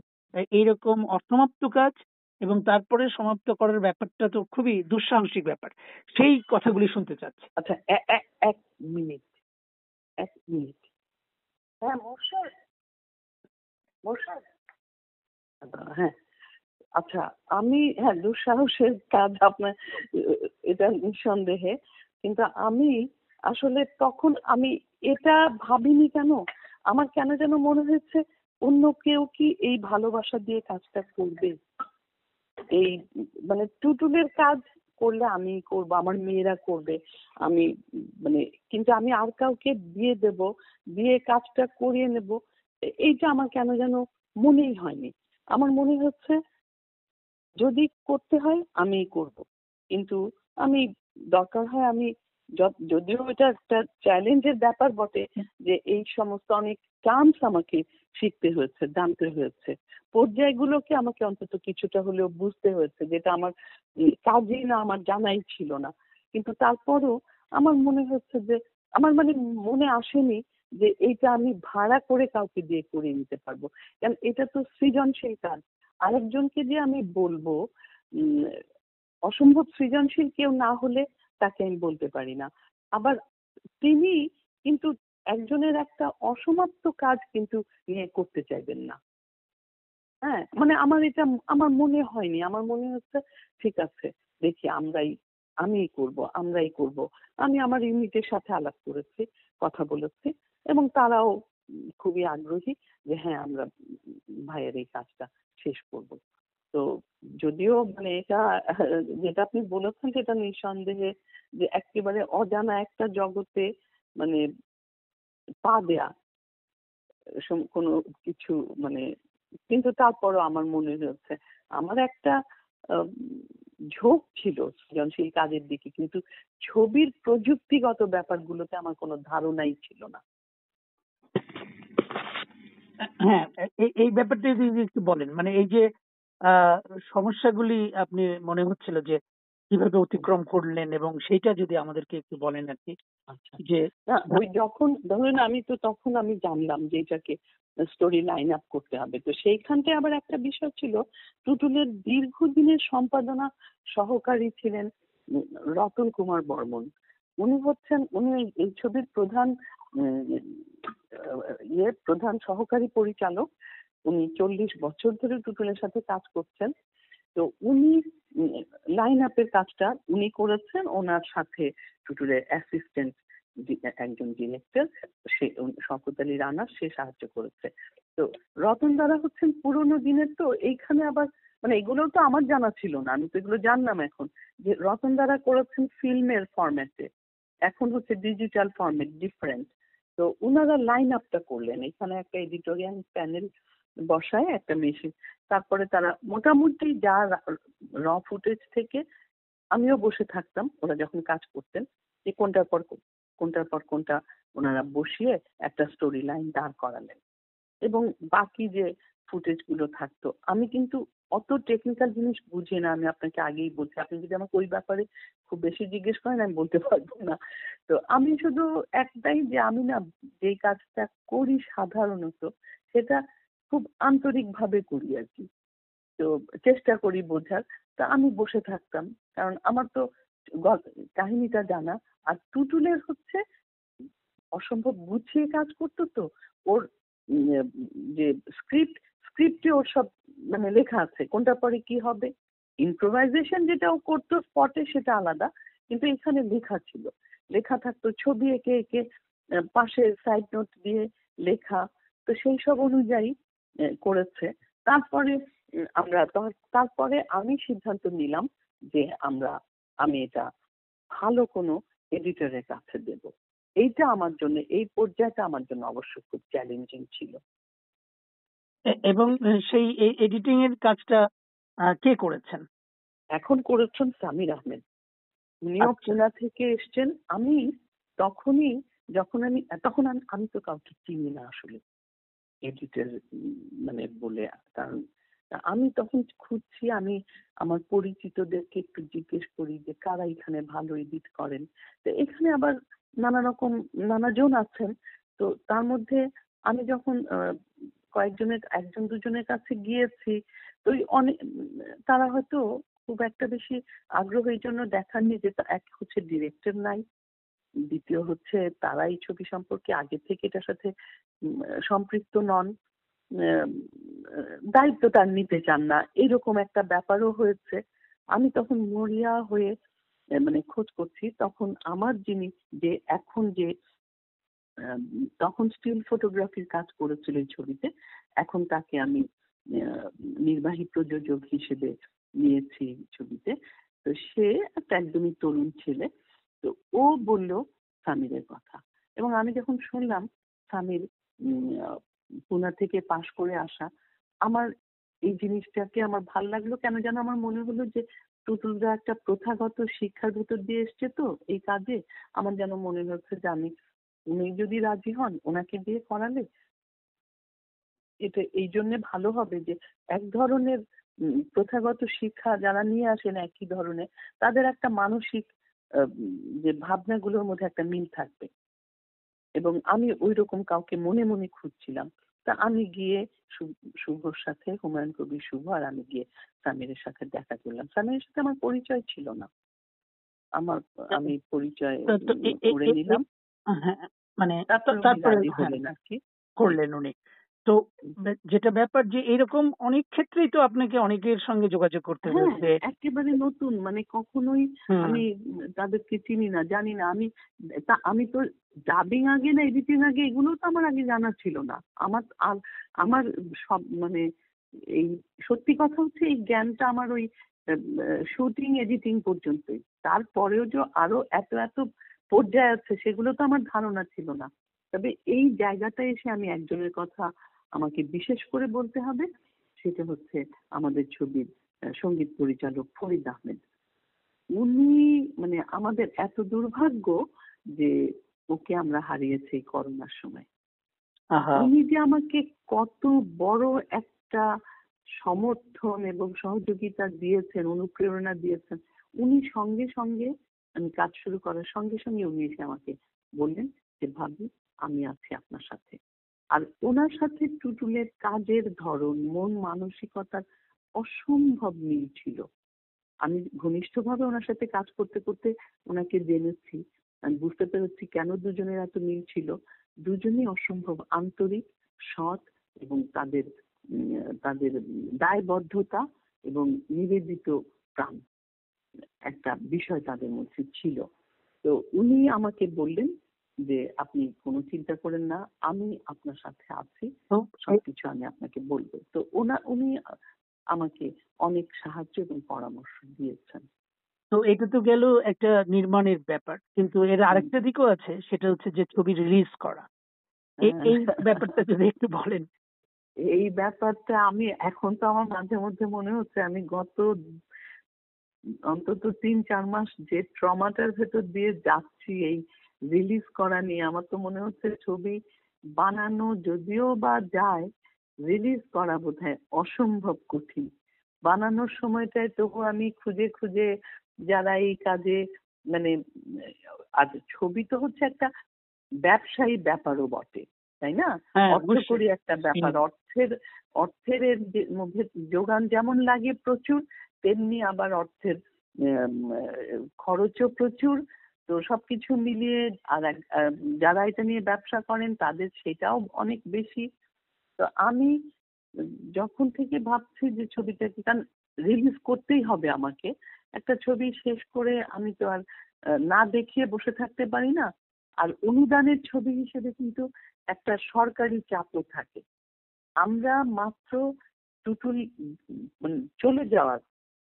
এইরকম অসমাপ্ত কাজ এবং তারপরে সমাপ্ত করার ব্যাপারটা তো খুবই দুঃসাহসিক ব্যাপার। সেই কথাগুলি শুনতে চাচ্ছি। আচ্ছা এক মিনিট এক মিনিট। হ্যাঁ মশার হ্যাঁ। আচ্ছা আমি হ্যাঁ দুঃসাহসের কাজ আপনার, এটা নিঃসন্দেহে, কিন্তু আমি আসলে তখন আমি এটা ভাবিনি কেন? আমার কেন যেন মনে হয়েছে অন্য কেউ কি এই ভালোবাসা দিয়ে কাজটা করবে? এই মানে টুটুলের কাজ করলে আমি করব, আমার মেয়েরা করবে, আমি মানে কিন্তু আমি আর কাউকে দিয়ে দেব দিয়ে কাজটা করিয়ে নেব এইটা আমার কেন যেন মনেই হয়নি। আমার মনে হচ্ছে, যদি করতে হয় আমিই করব। কিন্তু আমি দরকার হয় আমি যদিও এটা একটা চ্যালেঞ্জের ব্যাপার বটে যে এই সমস্ত অনেক টার্মস আমাকে শিখতে হয়েছে, জানতে হয়েছে। পর্যায়গুলোকে আমাকে অন্তত কিছুটা হলেও বুঝতে হয়েছে, যেটা আমার কাজেই না, আমার জানাই ছিল না। কিন্তু তারপরও আমার মনে হচ্ছে যে, আমার মানে মনে আসেনি যে এটা আমি ভাড়া করে কাউকে দিয়ে করে নিতে পারব। কারণ এটা তো সৃজনশীল কাজ। আরেকজনকে যে আমি বলব অসম্ভব সৃজনশীল কেউ না হলে তাকে আমি বলতে পারি না। আবার তিনি কিন্তু একজনের একটা অসমাপ্ত কাজ কিন্তু নিয়ে করতে চাইবেন না। হ্যাঁ মানে আমার এটা, আমার মনে হয়নি। আমার মনে হচ্ছে, ঠিক আছে, দেখি আমরাই, আমিই করব, আমরাই করব। আমি আমার ইউনিটের সাথে আলাপ করেছি, কথা বলেছি। এবং তারাও খুবই আগ্রহী যে হ্যাঁ আমরা ভাইয়ের এই কাজটা শেষ করব। তো যদিও মানে এটা, যেটা আপনি বলেছেন সেটা নিঃসন্দেহে যে একেবারে অজানা একটা জগতে মানে পা দেয়া কোনো কিছু মানে কিন্তু তারপরও আমার মনে হচ্ছে আমার একটা ঝোঁক ছিল সৃজনশীল কাজের দিকে, কিন্তু ছবির প্রযুক্তিগত ব্যাপারগুলোতে আমার কোনো ধারণাই ছিল না। হ্যাঁ এই- ব্যাপারটা যদি একটু বলেন মানে এই যে সমস্যাগুলি আপনি মনে হচ্ছিল যে কীভাবে অতিক্রম করলেন এবং সেটা যদি আমাদেরকে একটু বলেন আর কি আচ্ছা। যে ওই যখন ধরুন আমি তো তখন আমি জানলাম যে এটাকে স্টোরি লাইন আপ করতে হবে। তো সেইখানটায় আবার একটা বিষয় ছিল টুটুলের দীর্ঘদিনের সম্পাদনা সহকারী ছিলেন রতন কুমার বর্মন। উনি হচ্ছেন উনি এই- ছবির প্রধান ইয়ে প্রধান সহকারী পরিচালক, উনি চল্লিশ বছর ধরে টুটুলের সাথে কাজ করছেন। তো উনি লাইন আপের কাজটা উনি করেছেন। ওনার সাথে টুটুলের অ্যাসিস্ট্যান্ট একজন ডিরেক্টর সে শওকত আলী রানা, সে সাহায্য করেছে। তো রতন দ্বারা হচ্ছেন পুরোনো দিনের তো, এইখানে আবার মানে এগুলো তো আমার জানা ছিল না, আমি তো এগুলো জানলাম এখন। যে রতন দ্বারা করেছেন ফিল্মের ফরম্যাটে এখন হচ্ছে ডিজিটাল ফরম্যাট ডিফারেন্ট তো ওনারা লাইন আপটা করলেন। এখানে একটা এডিটোরিয়াল প্যানেল বসায়, একটা মেশিন তারপরে তারা মোটামুটি যা র ফুটেজ থেকে আমিও বসে থাকতাম, ওরা যখন কাজ করতেন যে কোনটার পর কোনটার পর কোনটা ওনারা বসিয়ে একটা স্টোরি লাইন দাঁড় করালেন। এবং বাকি যে ফুটেজগুলো থাকতো। আমি কিন্তু অত টেকনিক্যাল জিনিস বুঝি না, আমি আপনাকে আগেই বলছি। আপনি যদি আমাকে ওই ব্যাপারে খুব বেশি জিজ্ঞেস করেন, আমি বলতে পারব না। তো আমি শুধু একটাই যে, আমি না যেই কাজটা করি সাধারণত, সেটা খুব আন্তরিক ভাবে করি আর কি। তো চেষ্টা করি বোঝার। তা আমি বসে থাকতাম। কারণ আমার তো কাহিনীটা জানা। আর টুটুলের হচ্ছে অসম্ভব গুছিয়ে কাজ করতো তো। ওর যে স্ক্রিপ্ট স্ক্রিপ্টে ওর সব মানে লেখা আছে কোনটা পরে কি হবে? ইম্প্রোভাইজেশন যেটা ও করতো স্পটে সেটা আলাদা, কিন্তু এখানে লেখা ছিল। লেখা থাকতো ছবি এঁকে এঁকে পাশে সাইড নোট দিয়ে লেখা, তো সেই সব অনুযায়ী করেছে। তারপরে আমরা তার- তারপরে আমি সিদ্ধান্ত নিলাম যে আমরা, আমি এটা ভালো কোনো এডিটরের কাছে দেব। এইটা আমার জন্য, এই পর্যায়টা আমার জন্য অবশ্য খুব চ্যালেঞ্জিং ছিল। এবং সেই এডিটিং এর কাজটা কে করেছেন? এখন করেছেন সামির আহমেদ। উনিও আচ্ছা। পুনা থেকে এসছেন। আমি তখনই যখন আমি তখন আমি আমি তো কাউকে চিনি না আসলে। এডিটর মানে বলে কারণ আমি তখন খুঁজছি আমি আমার পরিচিতদেরকে একটু জিজ্ঞেস করি যে কারা এখানে ভালো এডিট করেন? তো এখানে আবার নানা রকম নানা জন আছেন। তো তার মধ্যে আমি যখন কয়েকজনের, একজন দুজনের কাছে গিয়েছি। তো অনেক, তারা হয়তো খুব একটা বেশি আগ্রহ এই জন্য দেখাননি যে এক হচ্ছে ডিরেক্টর নাই, দ্বিতীয় হচ্ছে তারা এই ছবি সম্পর্কে আগে থেকে এটার সাথে সম্পৃক্ত নন দায়িত্ব তার নিতে চান না। এরকম একটা ব্যাপারও হয়েছে। আমি তখন মরিয়া হয়ে মানে খোঁজ করছি, তখন আমার যিনি যে, এখন যে তখন স্টিল ফটোগ্রাফির কাজ করেছিল এই ছবিতে। এখন তাকে আমি নির্বাহী প্রযোজক হিসেবে নিয়েছি ছবিতে। তো সে একটা একদমই তরুণ ছেলে। তো ও বলল সামিরের কথা। এবং আমি যখন শুনলাম, সামির পুনা থেকে পাশ করে আসা, আমার এই জিনিসটাকে আমার ভালো লাগল কেন যেন আমার মনে হলো যে টুটুলরা একটা প্রথাগত শিক্ষার ভেতর দিয়ে এসছে তো এই কাজে। আমার যেন মনে হচ্ছে যে আমি উনি যদি রাজি হন ওনাকে দিয়ে করালে এটা এই জন্য ভালো হবে যে এক ধরনের প্রথাগত শিক্ষা যারা নিয়ে আসেন একই ধরনের তাদের একটা মানসিক যে ভাবনাগুলোর মধ্যে একটা মিল থাকবে। এবং আমি ওই রকম কাউকে মনে মনে খুঁজছিলাম। তা আমি গিয়ে শুভর সাথে হুমায়ুন কবির শুভ আর আমি গিয়ে সামিরের সাথে দেখা করলাম। সামিরের সাথে আমার পরিচয় ছিল না। আমার আমি পরিচয় করে নিলাম। মানে তারপর হ্যাঁ, আর করলেন উনি। তো যেটা ব্যাপার যে এরকম অনেক ক্ষেত্রেই তো আপনাকে অনেকের সঙ্গে যোগাযোগ করতে হ্যাঁ হয়েছে। একেবারে নতুন মানে কখনোই আমি তাদেরকে চিনি না জানি না। আমি তা আমি তো ডাবিং আগে না এডিটিং আগে এগুলো তো আমার আগে জানা ছিল না। আমার আ- আমার সব মানে এই সত্যি কথা হচ্ছে এই জ্ঞানটা আমার ওই শুটিং এডিটিং পর্যন্তই। তারপরেও যে আরও এত এত পর্যায়ে আছে সেগুলো তো আমার ধারণা ছিল না। তবে এই জায়গাটা এসে আমি একজনের কথা আমাকে বিশেষ করে বলতে হবে সেটা হচ্ছে আমাদের ছবির সংগীত পরিচালক ফরিদ আহমেদ। উনি মানে আমাদের এত দুর্ভাগ্য যে ওকে আমরা হারিয়েছি করোনার সময়। উনি যে আমাকে কত বড় একটা সমর্থন এবং সহযোগিতা দিয়েছেন অনুপ্রেরণা দিয়েছেন উনি সঙ্গে সঙ্গে আমি কাজ শুরু করার সঙ্গে সঙ্গে উনি এসে আমাকে বললেন যে, ভাবি, আমি আছি আপনার সাথে। আর ওনার সাথে টুটুলের কাজের ধরন, মন মানসিকতার অসম্ভব মিল ছিল। আমি ঘনিষ্ঠভাবে ওনার সাথে কাজ করতে করতে ওনাকে জেনেছি। আমি বুঝতে পেরেছি কেন দুজনের এত মিল ছিল। দুজনেই অসম্ভব আন্তরিক, সৎ এবং তাদের তাদের দায়বদ্ধতা এবং নিবেদিত প্রাণ। একটা বিষয় তাদের মধ্যে ছিল। তো উনি আমাকে বললেন যে আপনি কোনো চিন্তা করেন না আমি আপনার সাথে আছি সবকিছু আমি আপনাকে বলব। তো ওনা উনি আমাকে অনেক সাহায্য এবং পরামর্শ দিয়েছেন। তো এটা তো গেল একটা নির্মাণের ব্যাপার কিন্তু এর আরেকটা দিকও আছে সেটা হচ্ছে যে ছবি রিলিজ করা। এই এই ব্যাপারটা যদি একটু বলেন। এই ব্যাপারটা আমি এখন তো আমার মাঝে মধ্যে মনে হচ্ছে আমি গত অন্তত তিন চার মাস যে ট্রমাটার ভেতর দিয়ে যাচ্ছি এই রিলিজ করা নিয়ে আমার তো মনে হচ্ছে ছবি বানানো যদিও বা যায় রিলিজ করা বোধহয় অসম্ভব কঠিন। বানানোর সময়টায় তবু আমি খুঁজে খুঁজে যারা এই কাজে মানে আর ছবি তো হচ্ছে একটা ব্যবসায়ী ব্যাপারও বটে তাই না? হ্যাঁ অর্থ অবশ্যই। করি একটা ব্যাপার। অর্থের অর্থের মধ্যে যোগান যেমন লাগে প্রচুর তেমনি আবার অর্থের খরচও প্রচুর। তো সবকিছু মিলিয়ে আর যারা এটা নিয়ে ব্যবসা করেন তাদের সেটাও অনেক বেশি। তো আমি যখন থেকে ভাবছি যে ছবিটাকে কারণ রিলিজ করতেই হবে আমাকে। একটা ছবি শেষ করে আমি তো আর না দেখিয়ে বসে থাকতে পারি না। আর অনুদানের ছবি হিসেবে কিন্তু একটা সরকারি চাপও থাকে। আমরা মাত্র টুটুল মানে চলে যাওয়ার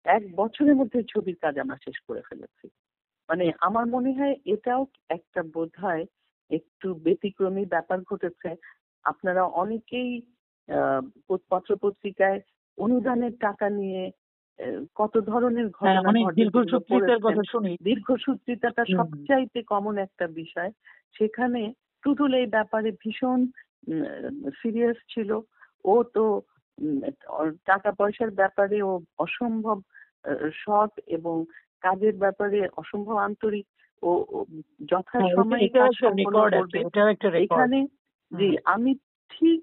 এক বছরের মধ্যে ছবির কাজ আমরা শেষ করে ফেলেছি। মানে আমার মনে হয় এটাও একটা বোধ হয় একটু ব্যতিক্রমী ব্যাপার ঘটেছে। আপনারা অনেকেই পত্র পত্রিকায় অনুদানের টাকা নিয়ে কত ধরনের হ্যাঁ দীর্ঘসূত্রিতাটা। সবচাইতে কমন একটা বিষয়। সেখানে টুটুল এই ব্যাপারে ভীষণ সিরিয়াস ছিল। ও তো টাকা পয়সার ব্যাপারে ও অসম্ভব সৎ এবং কাজের ব্যাপারে অসম্ভব আন্তরিক ও হ্যাঁ, যথাসময়ে এখানে জি আমি ঠিক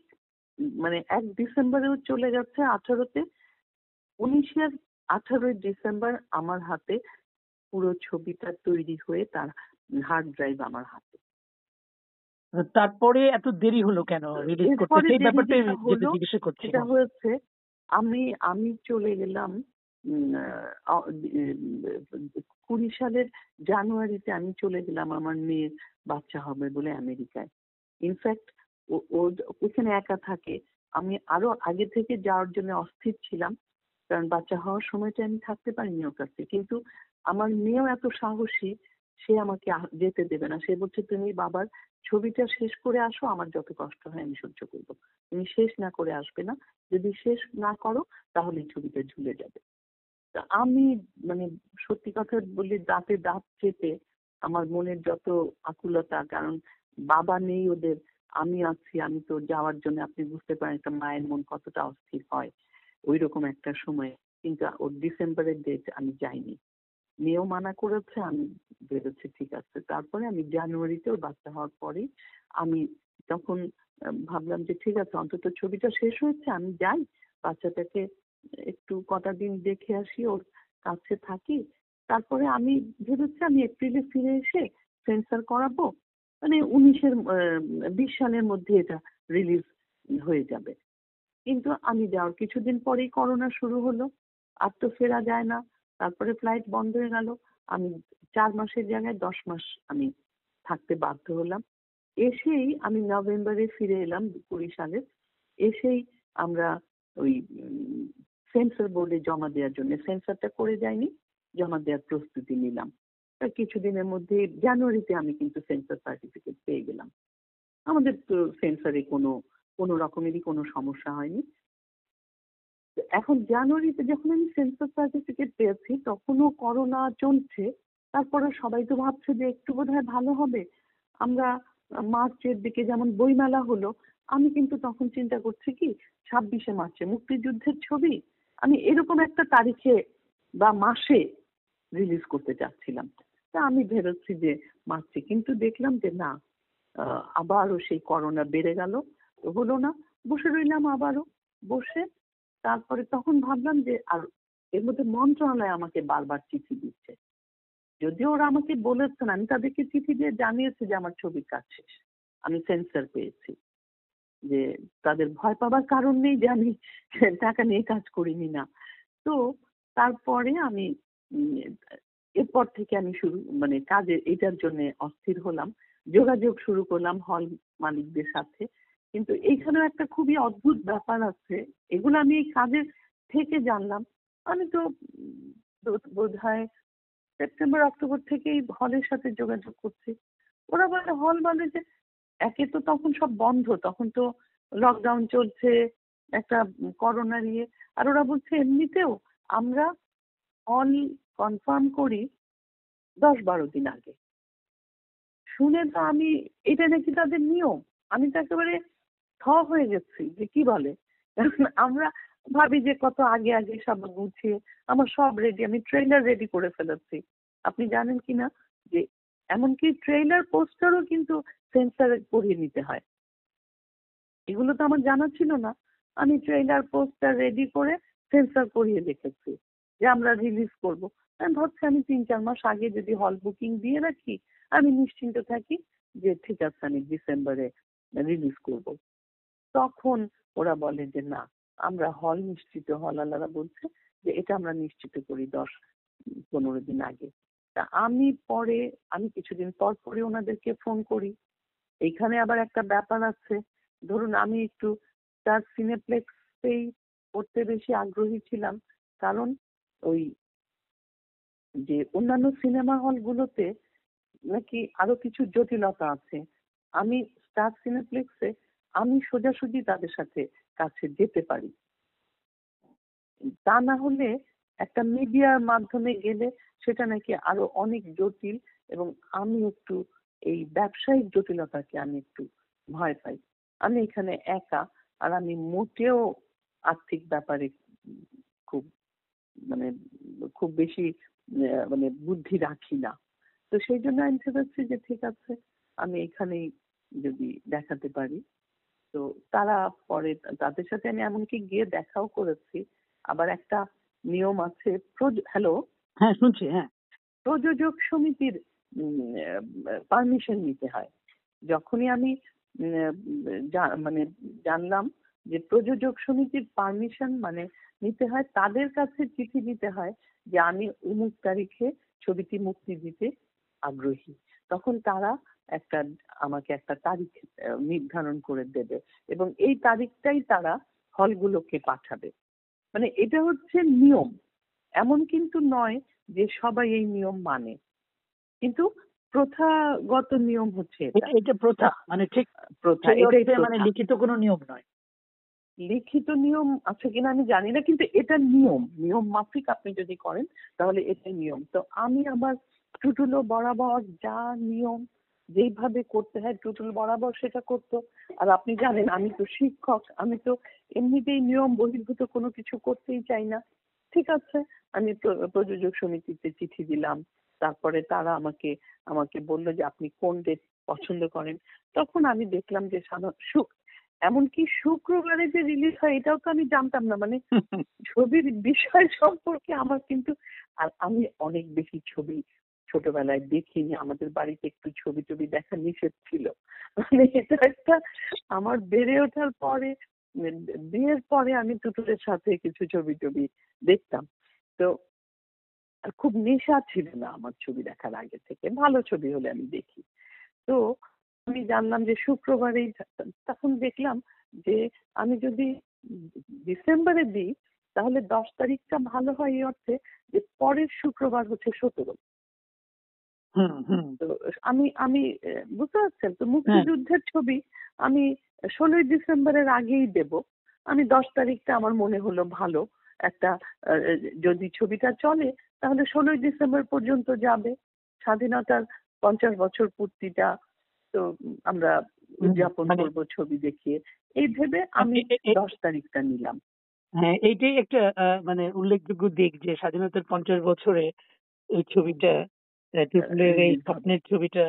মানে এক ডিসেম্বরেও চলে যাচ্ছে আঠারোতে। উনিশের আঠারোই ডিসেম্বর আমার হাতে পুরো ছবিটা তৈরি হয়ে তার হার্ড ড্রাইভ আমার হাতে। তারপরে এত দেরি হলো কেন? রিলিজ করতে? সেই ব্যাপারটা যেটা জিজ্ঞাসা সেটা করছিলাম হয়েছে আমি আমি চলে গেলাম কুড়ি সালের জানুয়ারিতে আমি চলে গেলাম আমার মেয়ের বাচ্চা হবে বলে আমেরিকায়। ইনফ্যাক্ট ও ওখানে একা থাকে। আমি আরও আগে থেকে যাওয়ার জন্য অস্থির ছিলাম কারণ বাচ্চা হওয়ার সময়টা আমি থাকতে পারিনি ওর কাছে। কিন্তু আমার মেয়েও এত সাহসী সে আমাকে যেতে দেবে না। সে বলছে, তুমি বাবার ছবিটা শেষ করে আসো, আমার যত কষ্ট হয় আমি সহ্য করব। তুমি শেষ না করে আসবে না। যদি শেষ না করো, তাহলে ছবিটা ঝুলে যাবে। তা আমি মানে সত্যি কথা বলি দাঁতে দাঁত চেপে আমার মনের যত আকুলতা, কারণ বাবা নেই ওদের, আমি আছি, আমি তো যাওয়ার জন্য আপনি বুঝতে পারেন একটা মায়ের মন কতটা অস্থির হয়। ওই রকম একটা সময়। কিন্তু ওর ডিসেম্বরের ডেট আমি যাইনি। মেয়েও মানা করেছে, আমি বেরোচ্ছি ঠিক আছে। তারপরে আমি জানুয়ারিতে ওর বাচ্চা হওয়ার পরে আমি তখন ভাবলাম যে ঠিক আছে, অন্তত ছবিটা শেষ হয়েছে, আমি যাই, বাচ্চাটাকে একটু কটা দিন দেখে আসি, ওর কাছে থাকি। তারপরে আমি ভেবেছি আমি এপ্রিলে ফিরে এসে সেন্সার করাবো। মানে উনিশের বিশ সালের মধ্যে এটা রিলিজ হয়ে যাবে। কিন্তু আমি যাওয়ার কিছুদিন পরেই করোনা শুরু হলো, আর তো ফেরা যায় না। তারপরে ফ্লাইট বন্ধ হয়ে গেল। আমি চার মাসের জায়গায় দশ মাস আমি থাকতে বাধ্য হলাম। এসেই আমি নভেম্বরে ফিরে এলাম কুড়ি সালে এসেই আমরা ওই সেন্সর বোর্ডে জমা দেওয়ার জন্য সেন্সারটা করে যায়নি জমা দেওয়ার প্রস্তুতি নিলাম। কিছুদিনের মধ্যে জানুয়ারিতে আমি কিন্তু সেন্সার সার্টিফিকেট পেয়ে গেলাম। আমাদের তো সেন্সারে কোনো কোনো রকমেরই কোনো সমস্যা হয়নি। এখন জানুয়ারিতে যখন আমি সেন্সার সার্টিফিকেট পেয়েছি, তখনও করোনা চলছে। তারপরে সবাই তো ভাবছে যে একটু বোধহয় ভালো হবে। আমরা মার্চের দিকে যেমন বইমেলা হলো, আমি কিন্তু তখন চিন্তা করছি কি, ছাব্বিশে মার্চে মুক্তিযুদ্ধের ছবি, আমি এরকম একটা তারিখে বা মাসে রিলিজ করতে চাচ্ছিলাম। তা আমি ভেবেছি যে মার্চে, কিন্তু দেখলাম যে না আবারও সেই করোনা বেড়ে গেল হলো না। বসে রইলাম আবারও। বসে তারপরে তখন ভাবলাম যে, আর এর মধ্যে মন্ত্রণালয় আমাকে বারবার চিঠি দিচ্ছে। যদিও ওরা আমাকে বলেছেন আমি তাদেরকে চিঠি দিয়ে জানিয়েছি যে আমার ছবির কাজ শেষ। আমি সেন্সার পেয়েছি যে তাদের ভয় পাবার কারণ নেই যে আমি টাকা নিয়ে কাজ করিনি না। তো তারপরে আমি এরপর থেকে আমি শুরু মানে কাজের এটার জন্য অস্থির হলাম। যোগাযোগ শুরু করলাম হল মালিকদের সাথে। কিন্তু এইখানেও একটা খুবই অদ্ভুত ব্যাপার আছে। এগুলো আমি এই কাজের থেকে জানলাম। আমি তো বোধ হয় সেপ্টেম্বর, অক্টোবর থেকেই হলের সাথে যোগাযোগ করছি। ওরা বলে, হল বলে যে একে তো তখন সব বন্ধ, তখন তো লকডাউন চলছে, একটা করোনার ইয়ে আর ওরা বলছে, এমনিতেও আমরা হল কনফার্ম করি দশ বারো দিন আগে। শুনে তো আমি, এটা নাকি তাদের নিয়ম। আমি তো একেবারে থ হয়ে গেছি, যে কি বলে? আমরা ভাবি যে কত আগে আগে সব গুছিয়ে আমার সব রেডি আমি ট্রেলার রেডি করে ফেলেছি। আপনি জানেন কি না? যে এমনকি ট্রেলার পোস্টারও কিন্তু সেন্সার করিয়ে নিতে হয়। এগুলো তো আমার জানা ছিল না। আমি ট্রেলার পোস্টার রেডি করে সেন্সার করিয়ে দেখেছি যে আমরা রিলিজ করব। আমি ভাবছি আমি তিন চার মাস আগে যদি হল বুকিং দিয়ে রাখি, আমি নিশ্চিন্ত থাকি যে ঠিক আছে, আমি ডিসেম্বরে রিলিজ করব। তখন ওরা বলে যে, না, আমরা হল নিশ্চিত হল। আলাদা বলছে যে, এটা আমরা নিশ্চিত করি দশ, পনেরো দিন আগে। তা আমি পরে, আমি কিছুদিন পর পরে ওনাদেরকে ফোন করি। এইখানে আবার একটা ব্যাপার আছে। ধরুন, আমি একটু তার সিনেপ্লেক্সেই করতে বেশি আগ্রহী ছিলাম। কারণ ওই যে, অন্যান্য সিনেমা হলগুলোতে নাকি আরও কিছু জটিলতা আছে। আমি স্টার সিনেপ্লেক্সে আমি সোজাসুজি তাদের সাথে কাছে যেতে পারি। তা না হলে একটা মিডিয়ার মাধ্যমে গেলে সেটা নাকি আরও অনেক জটিল এবং আমি একটু এই ব্যবসায়িক জটিলতাকে আমি একটু ভয় পাই। আমি এখানে একা আর আমি মোটেও আর্থিক ব্যাপারে খুব মানে খুব বেশি মানে বুদ্ধি রাখি না। তো সেই জন্য আমি ভেবেছি যে ঠিক আছে, আমি এখানেই যদি দেখাতে পারি। তো তারা পরে তাদের সাথে আমি এমনকি গিয়ে দেখাও করেছি। আবার একটা নিয়ম আছে হ্যালো? হ্যাঁ শুনছি হ্যাঁ। প্রযোজক সমিতির পারমিশন নিতে হয়। যখনই আমি মানে জানলাম যে প্রযোজক সমিতির পারমিশন মানে নিতে হয় তাদের কাছে চিঠি দিতে হয় যে আমি অমুক তারিখে ছবিটি মুক্তি দিতে আগ্রহী। তখন তারা একটা আমাকে একটা তারিখ নির্ধারণ করে দেবে এবং এই তারিখটাই তারা হলগুলোকে পাঠাবে। মানে এটা হচ্ছে নিয়ম। এমন কিন্তু নয় যে সবাই এই নিয়ম মানে। কিন্তু প্রথাগত নিয়ম হচ্ছে এটা। প্রথা। মানে ঠিক প্রথা এটা মানে লিখিত কোনো নিয়ম নয়। লিখিত নিয়ম আছে কিনা আমি জানি না কিন্তু এটা নিয়ম। নিয়ম মাফিক আপনি যদি করেন তাহলে এটা নিয়ম। তো আমি আমার টুটুলো বরাবর যা নিয়ম যেইভাবে করতে হয় টুটুল বরাবর সেটা করতো। আর আপনি জানেন আমি তো শিক্ষক আমি তো এমনিতেই নিয়ম বহির্ভূত কোনো কিছু করতেই চাই না। ঠিক আছে আমি প্র- প্রযোজক সমিতিতে চিঠি দিলাম। তারপরে তারা আমাকে আমাকে বলল যে আপনি কোন ডেট পছন্দ করেন? তখন আমি দেখলাম যে শুক এমনকি শুক্রবারে যে রিলিজ হয় এটাও তো আমি জানতাম না। মানে ছবির বিষয় সম্পর্কে আমার কিন্তু আর আমি অনেক বেশি ছবি ছোটবেলায় দেখিনি, আমাদের বাড়িতে একটু ছবি টবি দেখা নিষেধ ছিল। মানে এটা একটা আমার বেড়ে ওঠার পরে, বিয়ের পরে আমি টুটুলের সাথে কিছু ছবি টবি দেখতাম। তো খুব নেশা ছিল না আমার ছবি দেখার আগে থেকে, ভালো ছবি হলে আমি দেখি। তো আমি জানলাম যে শুক্রবারেই তখন দেখলাম যে আমি যদি ডিসেম্বরে দিই, তাহলে দশ তারিখটা ভালো হয় এই অর্থে যে পরের শুক্রবার হচ্ছে সতেরো। তো আমি আমি বুঝতে পারছেন? তো মুক্তিযুদ্ধের ছবি আমি ষোলোই ডিসেম্বরের আগেই দেব। আমি দশ তারিখটা আমার মনে হলো ভালো একটা যদি ছবিটা চলে তাহলে ষোলোই ডিসেম্বর পর্যন্ত যাবে। স্বাধীনতার পঞ্চাশ বছর পূর্তিটা তো আমরা উদযাপন মানে- করব ছবি দেখিয়ে। এই ভেবে আমি দশ তারিখটা নিলাম। হ্যাঁ এইটাই একটা মানে উল্লেখযোগ্য দিক যে স্বাধীনতার পঞ্চাশ বছরে এই ছবিটা টুটুলের এই স্বপ্নের ছবিটা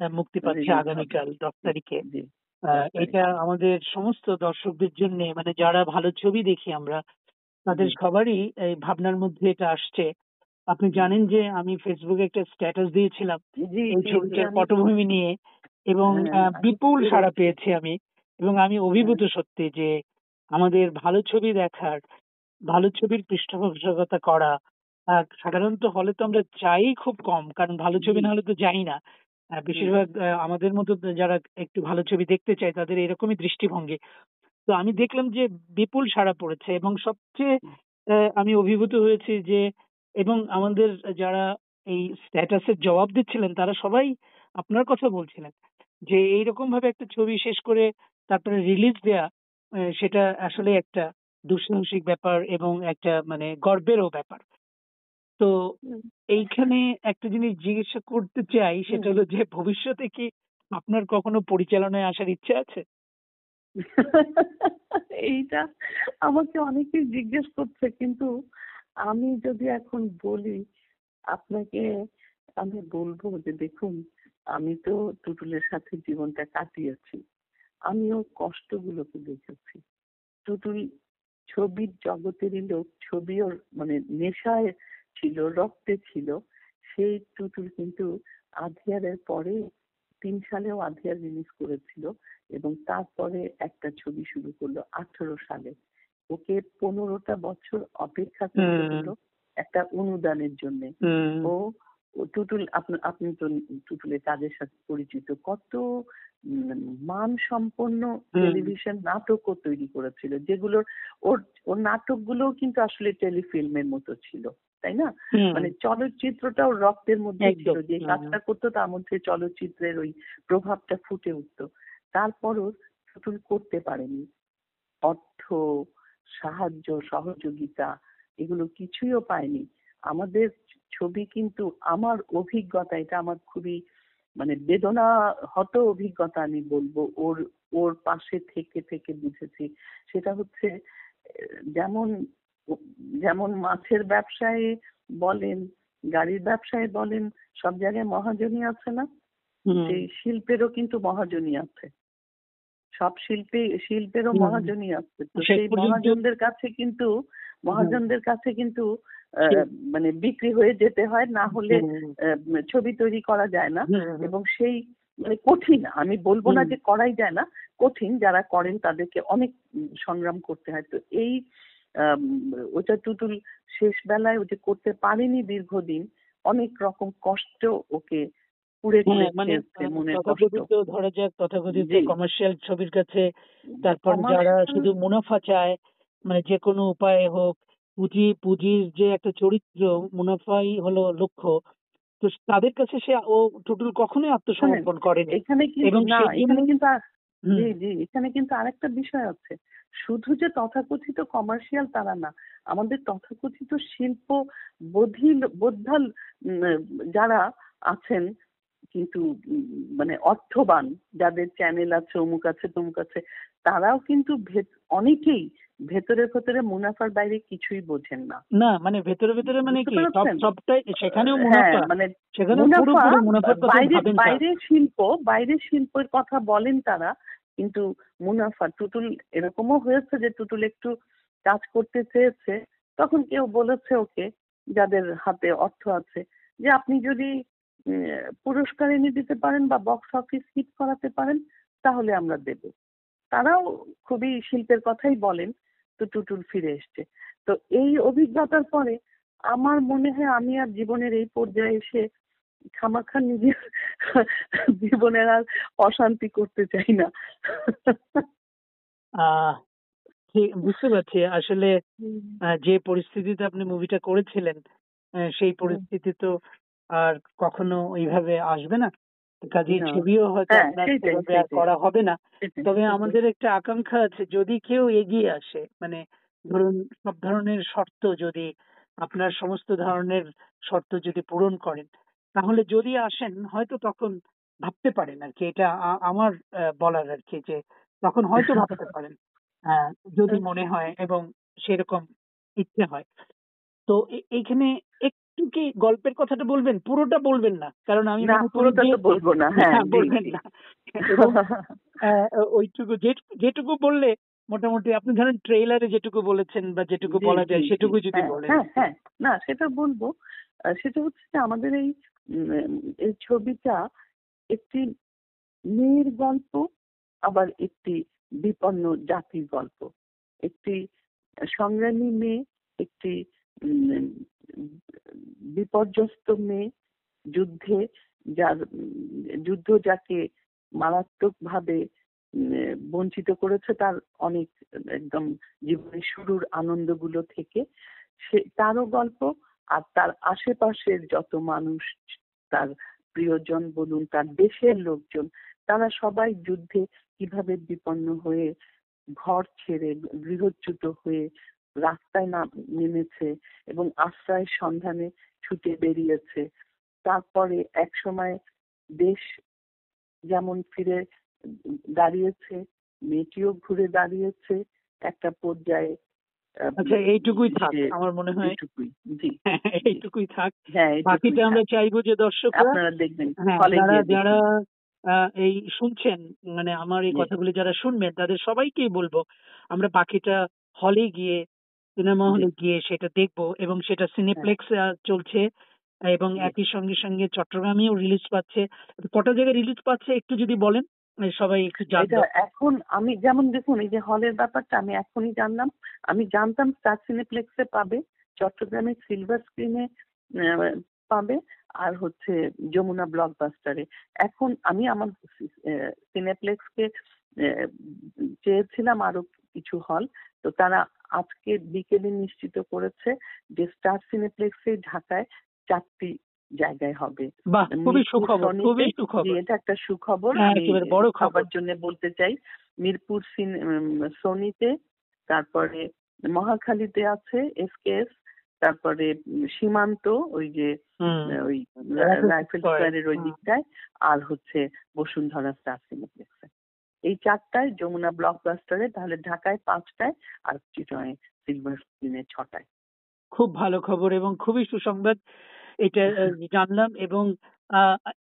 মুক্তি পাচ্ছে আগামীকাল দশ তারিখে। এটা আমাদের সমস্ত দর্শকদের জন্য মানে যারা ভালো ছবি দেখি আমরা তাদের সবারই এই ভাবনার মধ্যে এটা আসছে। আপনি জানেন যে আমি ফেসবুকে একটা স্ট্যাটাস দিয়েছিলাম এই ছবিটার পটভূমি নিয়ে এবং হ্যাঁ, বিপুল সাড়া পেয়েছি আমি এবং আমি অভিভূত সত্যি যে আমাদের ভালো ছবি দেখার ভালো ছবির পৃষ্ঠপোষকতা করা আর সাধারণত হলে তো আমরা যাই খুব কম কারণ ভালো ছবি না হলে তো যাই না। বেশিরভাগ আমাদের মতো যারা একটু ভালো ছবি দেখতে চায় তাদের এরকমই দৃষ্টিভঙ্গি। তো আমি দেখলাম যে বিপুল সাড়া পড়েছে এবং সবচেয়ে আমি অভিভূত হয়েছি যে এবং আমাদের যারা এই স্ট্যাটাসের জবাব দিচ্ছিলেন তারা সবাই আপনার কথা বলছিলেন। যে এইরকম ভাবে একটা ছবি শেষ করে তারপরে রিলিজ দেয়া সেটা আসলে একটা দুঃসাহসিক ব্যাপার এবং একটা মানে গর্বেরও ব্যাপার। তো এইখানে একটা জিনিস জিজ্ঞাসা করতে চাই সেটা হলো যে ভবিষ্যতে কি আপনার কখনো পরিচালনায় আসার ইচ্ছা আছে? এইটা আমাকে অনেকেই জিজ্ঞেস করছে কিন্তু আমি যদি এখন বলি আপনাকে আমি বলব যে দেখুন আমি তো টুটুলের সাথে জীবনটা কাটিয়েছি। আমিও কষ্টগুলোকে দেখেছি। টুটুল ছবির জগতেরই লোক ছবি ওর মানে নেশায় ছিল রক্তে ছিল সেই টুটুল কিন্তু আধিয়ারের পরে তিন সালেও আধিয়ার রিলিজ করেছিল এবং তারপরে একটা ছবি শুরু করল আঠারো সালে। ওকে পনেরোটা বছর অপেক্ষা করতে। হলো একটা অনুদানের জন্য। ও টুটুল আপনি আপনি তো টুটুলের কাজের সাথে পরিচিত কত মান সম্পন্ন টেলিভিশন নাটকও তৈরি করেছিল যেগুলোর ওর ওর নাটকগুলোও কিন্তু আসলে টেলিফিল্মের মতো ছিল। তাই না। মানে চলচ্চিত্রটাও রক্তের মধ্যে ছিল। যে কাজটা করতো তার মধ্যে চলচ্চিত্রের ওই প্রভাবটা ফুটে উঠতো। তারপরও টুটুল করতে পারেনি। অর্থ সাহায্য সহযোগিতা এগুলো কিছুইও পায়নি। আমাদের ছবি কিন্তু আমার অভিজ্ঞতা এটা আমার খুবই মানে বেদনা হত অভিজ্ঞতা আমি বলব ওর ওর পাশে থেকে থেকে বুঝেছি। সেটা হচ্ছে যেমন যেমন মাছের ব্যবসায় বলেন গাড়ির ব্যবসায় বলেন সব জায়গায় মহাজনী আছে না? সেই শিল্পেরও কিন্তু মহাজনী আছে। সব শিল্পে শিল্পেরও। মহাজনী আছে। তো সেই মহাজনদের কাছে কিন্তু মহাজনদের কাছে কিন্তু আহ, মানে বিক্রি হয়ে যেতে হয় না হলে আহ, ছবি তৈরি করা যায় না। এবং সেই মানে কঠিন আমি বলব না যে করাই যায় না কঠিন যারা করেন তাদেরকে অনেক সংগ্রাম করতে হয়। তো এই ওটা টুটুল শেষ বেলায় ওটা করতে পারেনি দীর্ঘদিন অনেক রকম কষ্ট ওকে মানে ধরা যাক তথাকথিত কমার্শিয়াল ছবির কাছে তারপর যারা শুধু- শুধু মুনাফা চায় মানে যে কোনো উপায়ে হোক পুঁজি পুঁজির যে একটা চরিত্র মুনাফাই হলো লক্ষ্য তো তাদের কাছে সে ও টুটুল কখনোই আত্মসমর্পণ করেনি এখানে কিন্তু জি জি, এখানে কিন্তু আরেকটা বিষয় আছে। শুধু যে তথাকথিত কমার্শিয়াল তারা না, আমাদের তথাকথিত শিল্প বধিল বোদ্ধাল যারা আছেন কিন্তু মানে অর্থবান যাদের চ্যানেল আছে অমুক আছে তমুক আছে তারাও কিন্তু অনেকেই ভেতরে ভেতরে মুনাফার বাইরে কিছুই বোঝেন না না মানে ভেতরে ভেতরে মানে কি সব সবটাই সেখানেও হ্যাঁ মুনাফা মানে সেখানেও পুরোপুরি মুনাফার কথা বাইরে ভাবেন না। বাইরের শিল্প বাইরের শিল্পের কথা বলেন তারা কিন্তু মুনাফা টুটুল এরকমও হয়েছে যে টুটুল একটু কাজ করতে চেয়েছে তখন কেউ বলেছে ওকে যাদের হাতে অর্থ আছে যে আপনি যদি পুরস্কার এনে দিতে পারেন বা বক্স অফিস হিট করাতে পারেন তাহলে আমরা দেব। তারাও খুবই শিল্পের কথাই বলেন তো টুটুল ফিরে এসছে। তো এই অভিজ্ঞতার পরে আমার মনে হয় আমি আর জীবনের এই পর্যায়ে এসে খামাখা নিজের জীবনের আর অশান্তি করতে চাই না। ঠিক বুঝতে পারছি। আসলে যে পরিস্থিতিতে আপনি মুভিটা করেছিলেন সেই পরিস্থিতি তো আর কখনো ওইভাবে আসবে না। কাজেই ছবিও হয়তো হ্যাঁ, আপনার করা হবে না। তবে আমাদের একটা আকাঙ্ক্ষা আছে যদি কেউ এগিয়ে আসে মানে ধরুন সব ধরনের শর্ত যদি আপনার সমস্ত ধরনের শর্ত যদি পূরণ করেন তাহলে যদি আসেন হয়তো তখন ভাবতে পারেন আর কি এটা আমার বলার আর কি যে তখন হয়তো ভাবতে পারেন যদি মনে হয় এবং সেরকম ইচ্ছে হয়। তো এইখানে একটু কি গল্পের কথাটা বলবেন? পুরোটা বলবেন না। কারণ আমি পুরোটা তো বলব না। হ্যাঁ বলবেন না। ওইটুকু যেটুকু বললে মোটামুটি আপনি ধরেন ট্রেইলারে যেটুকু বলেছেন বা যেটুকু বলা যায় সেটুকু যদি হ্যাঁ, বলেন। হ্যাঁ হ্যাঁ। না সেটা বলব। আহ, সেটা হচ্ছে যে আমাদের এই এই ছবিটা একটি মেয়ের গল্প আবার একটি বিপন্ন জাতির গল্প। একটি সংগ্রামী মেয়ে একটি বিপর্যস্ত মেয়ে যুদ্ধে যার, যুদ্ধ যাকে মারাত্মক ভাবে বঞ্চিত করেছে তার অনেক একদম জীবনের শুরুর আনন্দগুলো থেকে, সে, তারও গল্প আর তার আশেপাশের যত মানুষ, তার প্রিয়জন বলুন, তার দেশের লোকজন, তারা সবাই যুদ্ধে কীভাবে বিপন্ন হয়ে ঘর ছেড়ে গৃহচ্যুত হয়ে রাস্তায় না নেমেছে এবং আশ্রয়ের সন্ধানে ছুটে বেরিয়েছে। তারপরে এক সময় দেশ যেমন ফিরে দাঁড়িয়েছে মেয়েটিও ঘুরে দাঁড়িয়েছে একটা পর্যায়ে। আচ্ছা এইটুকুই থাক আমার মনে হয়। এইটুকুই জি। এইটুকুই থাক। হ্যাঁ বাকিটা আমরা চাইব যে দর্শকরা আপনারা দেখবেন হ্যাঁ যারা যারা এই শুনছেন মানে আমার এই। কথাগুলি যারা শুনবেন তাদের সবাইকেই বলব আমরা বাকিটা হলে গিয়ে সিনেমা হলে গিয়ে সেটা দেখব এবং সেটা সিনেপ্লেক্স চলছে এবং একই সঙ্গে সঙ্গে চট্টগ্রামেও রিলিজ পাচ্ছে। কটা জায়গায় রিলিজ পাচ্ছে একটু যদি বলেন? সবাই একটু জানবে এখন আমি যেমন দেখুন এই যে হলের ব্যাপারটা আমি এখনই জানলাম। আমি জানতাম স্টার সিনেপ্লেক্সে পাবে চট্টগ্রামের সিলভার স্ক্রিনে পাবে আর হচ্ছে যমুনা ব্লকবাস্টারে এখন আমি আমার সিনেপ্লেক্সকে চেয়েছিলাম আরও কিছু হল। তো তারা আজকে বিকেলে নিশ্চিত করেছে যে স্টার সিনেপ্লেক্সে ঢাকায় চারটি জায়গায় হবে। খুবই মিরপুর সুখবর খুবই সুখবর। এটা একটা সুখবর। হ্যাঁ, বড় খবর। জন্য বলতে চাই মিরপুর সিন- সোনিতে তারপরে মহাখালীতে আছে এসকেএস তারপরে সীমান্ত ওই যে ওই রাইফেল স্কোয়ারের ওই দিকটায় আর হচ্ছে বসুন্ধরা স্টার সিনেপ্লেক্সে এই চারটায় যমুনা ব্লকবাস্টারে তাহলে ঢাকায় পাঁচটায় আর চিটয়ে সিলভার স্ক্রিনে ছটায়। খুব ভালো খবর এবং খুবই সুসংবাদ এটা জানলাম এবং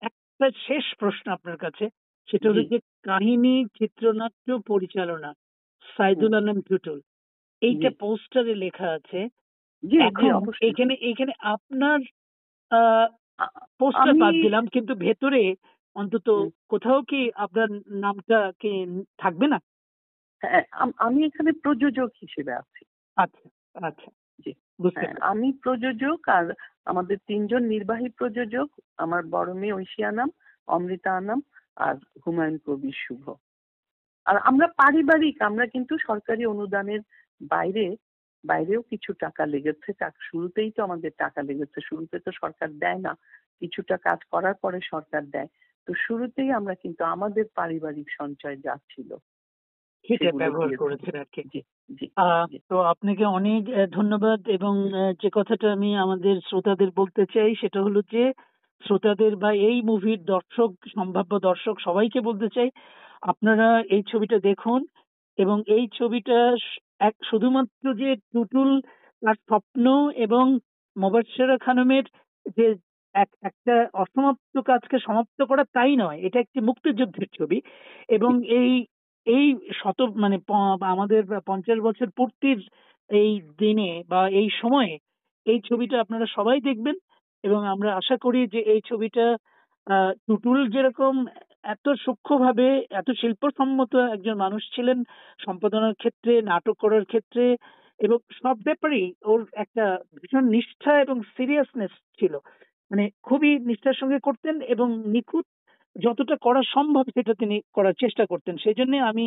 একটা শেষ প্রশ্ন আপনার কাছে সেটা হলো যে কাহিনী চিত্রনাট্য পরিচালনা সাইদুল আলম টুটুল এইটা। পোস্টারে লেখা আছে। এখন এখানে আপনার পোস্টার বাদ দিলাম কিন্তু ভেতরে অন্তত। কোথাও কি আপনার নামটা কি থাকবে না? হ্যাঁ আমি এখানে প্রযোজক হিসেবে আছি। আচ্ছা আচ্ছা। জি। হ্যাঁ। আমি প্রযোজক আর আমাদের তিনজন নির্বাহী প্রযোজক আমার বড় মেয়ে ঐশিয়া নাম অমৃতা আনাম আর হুমায়ুন কবির শুভ। আর আমরা পারিবারিক আমরা কিন্তু সরকারি অনুদানের বাইরে বাইরেও কিছু টাকা লেগেছে। শুরুতেই তো আমাদের টাকা লেগেছে। শুরুতে তো সরকার দেয় না। কিছুটা কাজ করার পরে সরকার দেয়। তো শুরুতেই আমরা কিন্তু আমাদের পারিবারিক সঞ্চয় যা ছিল সেটা ব্যবহার করেছেন আর কি। জি জি আহ, তো আপনাকে অনেক ধন্যবাদ এবং যে কথাটা আমি আমাদের শ্রোতাদের বলতে চাই সেটা হলো যে শ্রোতাদের বা এই মুভির দর্শক সম্ভাব্য দর্শক সবাইকে বলতে চাই আপনারা এই ছবিটা দেখুন এবং এই ছবিটা এক শুধুমাত্র যে টুটুল তার স্বপ্ন এবং মোবাশ্বেরা খানমের যে এক, একটা অসমাপ্ত কাজকে সমাপ্ত করা তাই নয়। এটা একটি মুক্তিযুদ্ধের ছবি এবং এই এই শত মানে আমাদের পঞ্চাশ বছর পূর্তির এই দিনে বা এই সময়ে এই ছবিটা আপনারা সবাই দেখবেন এবং আমরা আশা করি যে এই ছবিটা টুটুল যেরকম এত সূক্ষ্মভাবে, এত শিল্পসম্মত একজন মানুষ ছিলেন সম্পাদনার ক্ষেত্রে, নাটক করার ক্ষেত্রে এবং সব ব্যাপারেই ওর একটা ভীষণ নিষ্ঠা এবং সিরিয়াসনেস ছিল। মানে খুবই নিষ্ঠার সঙ্গে করতেন এবং নিখুঁত যতটা করা সম্ভব সেটা তিনি করার চেষ্টা করতেন। সেই জন্য আমি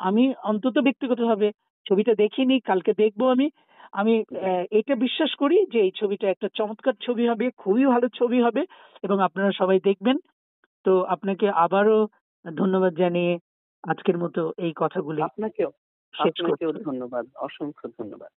আমি অন্তত ব্যক্তিগতভাবে ছবিটা দেখিনি কালকে দেখব আমি। আমি এটা বিশ্বাস করি যে এই ছবিটা একটা চমৎকার ছবি হবে খুবই ভালো ছবি হবে এবং আপনারা সবাই দেখবেন। তো আপনাকে আবারও ধন্যবাদ জানিয়ে আজকের মতো এই কথাগুলি আপনাকেও আপনাকেও ধন্যবাদ অসংখ্য ধন্যবাদ।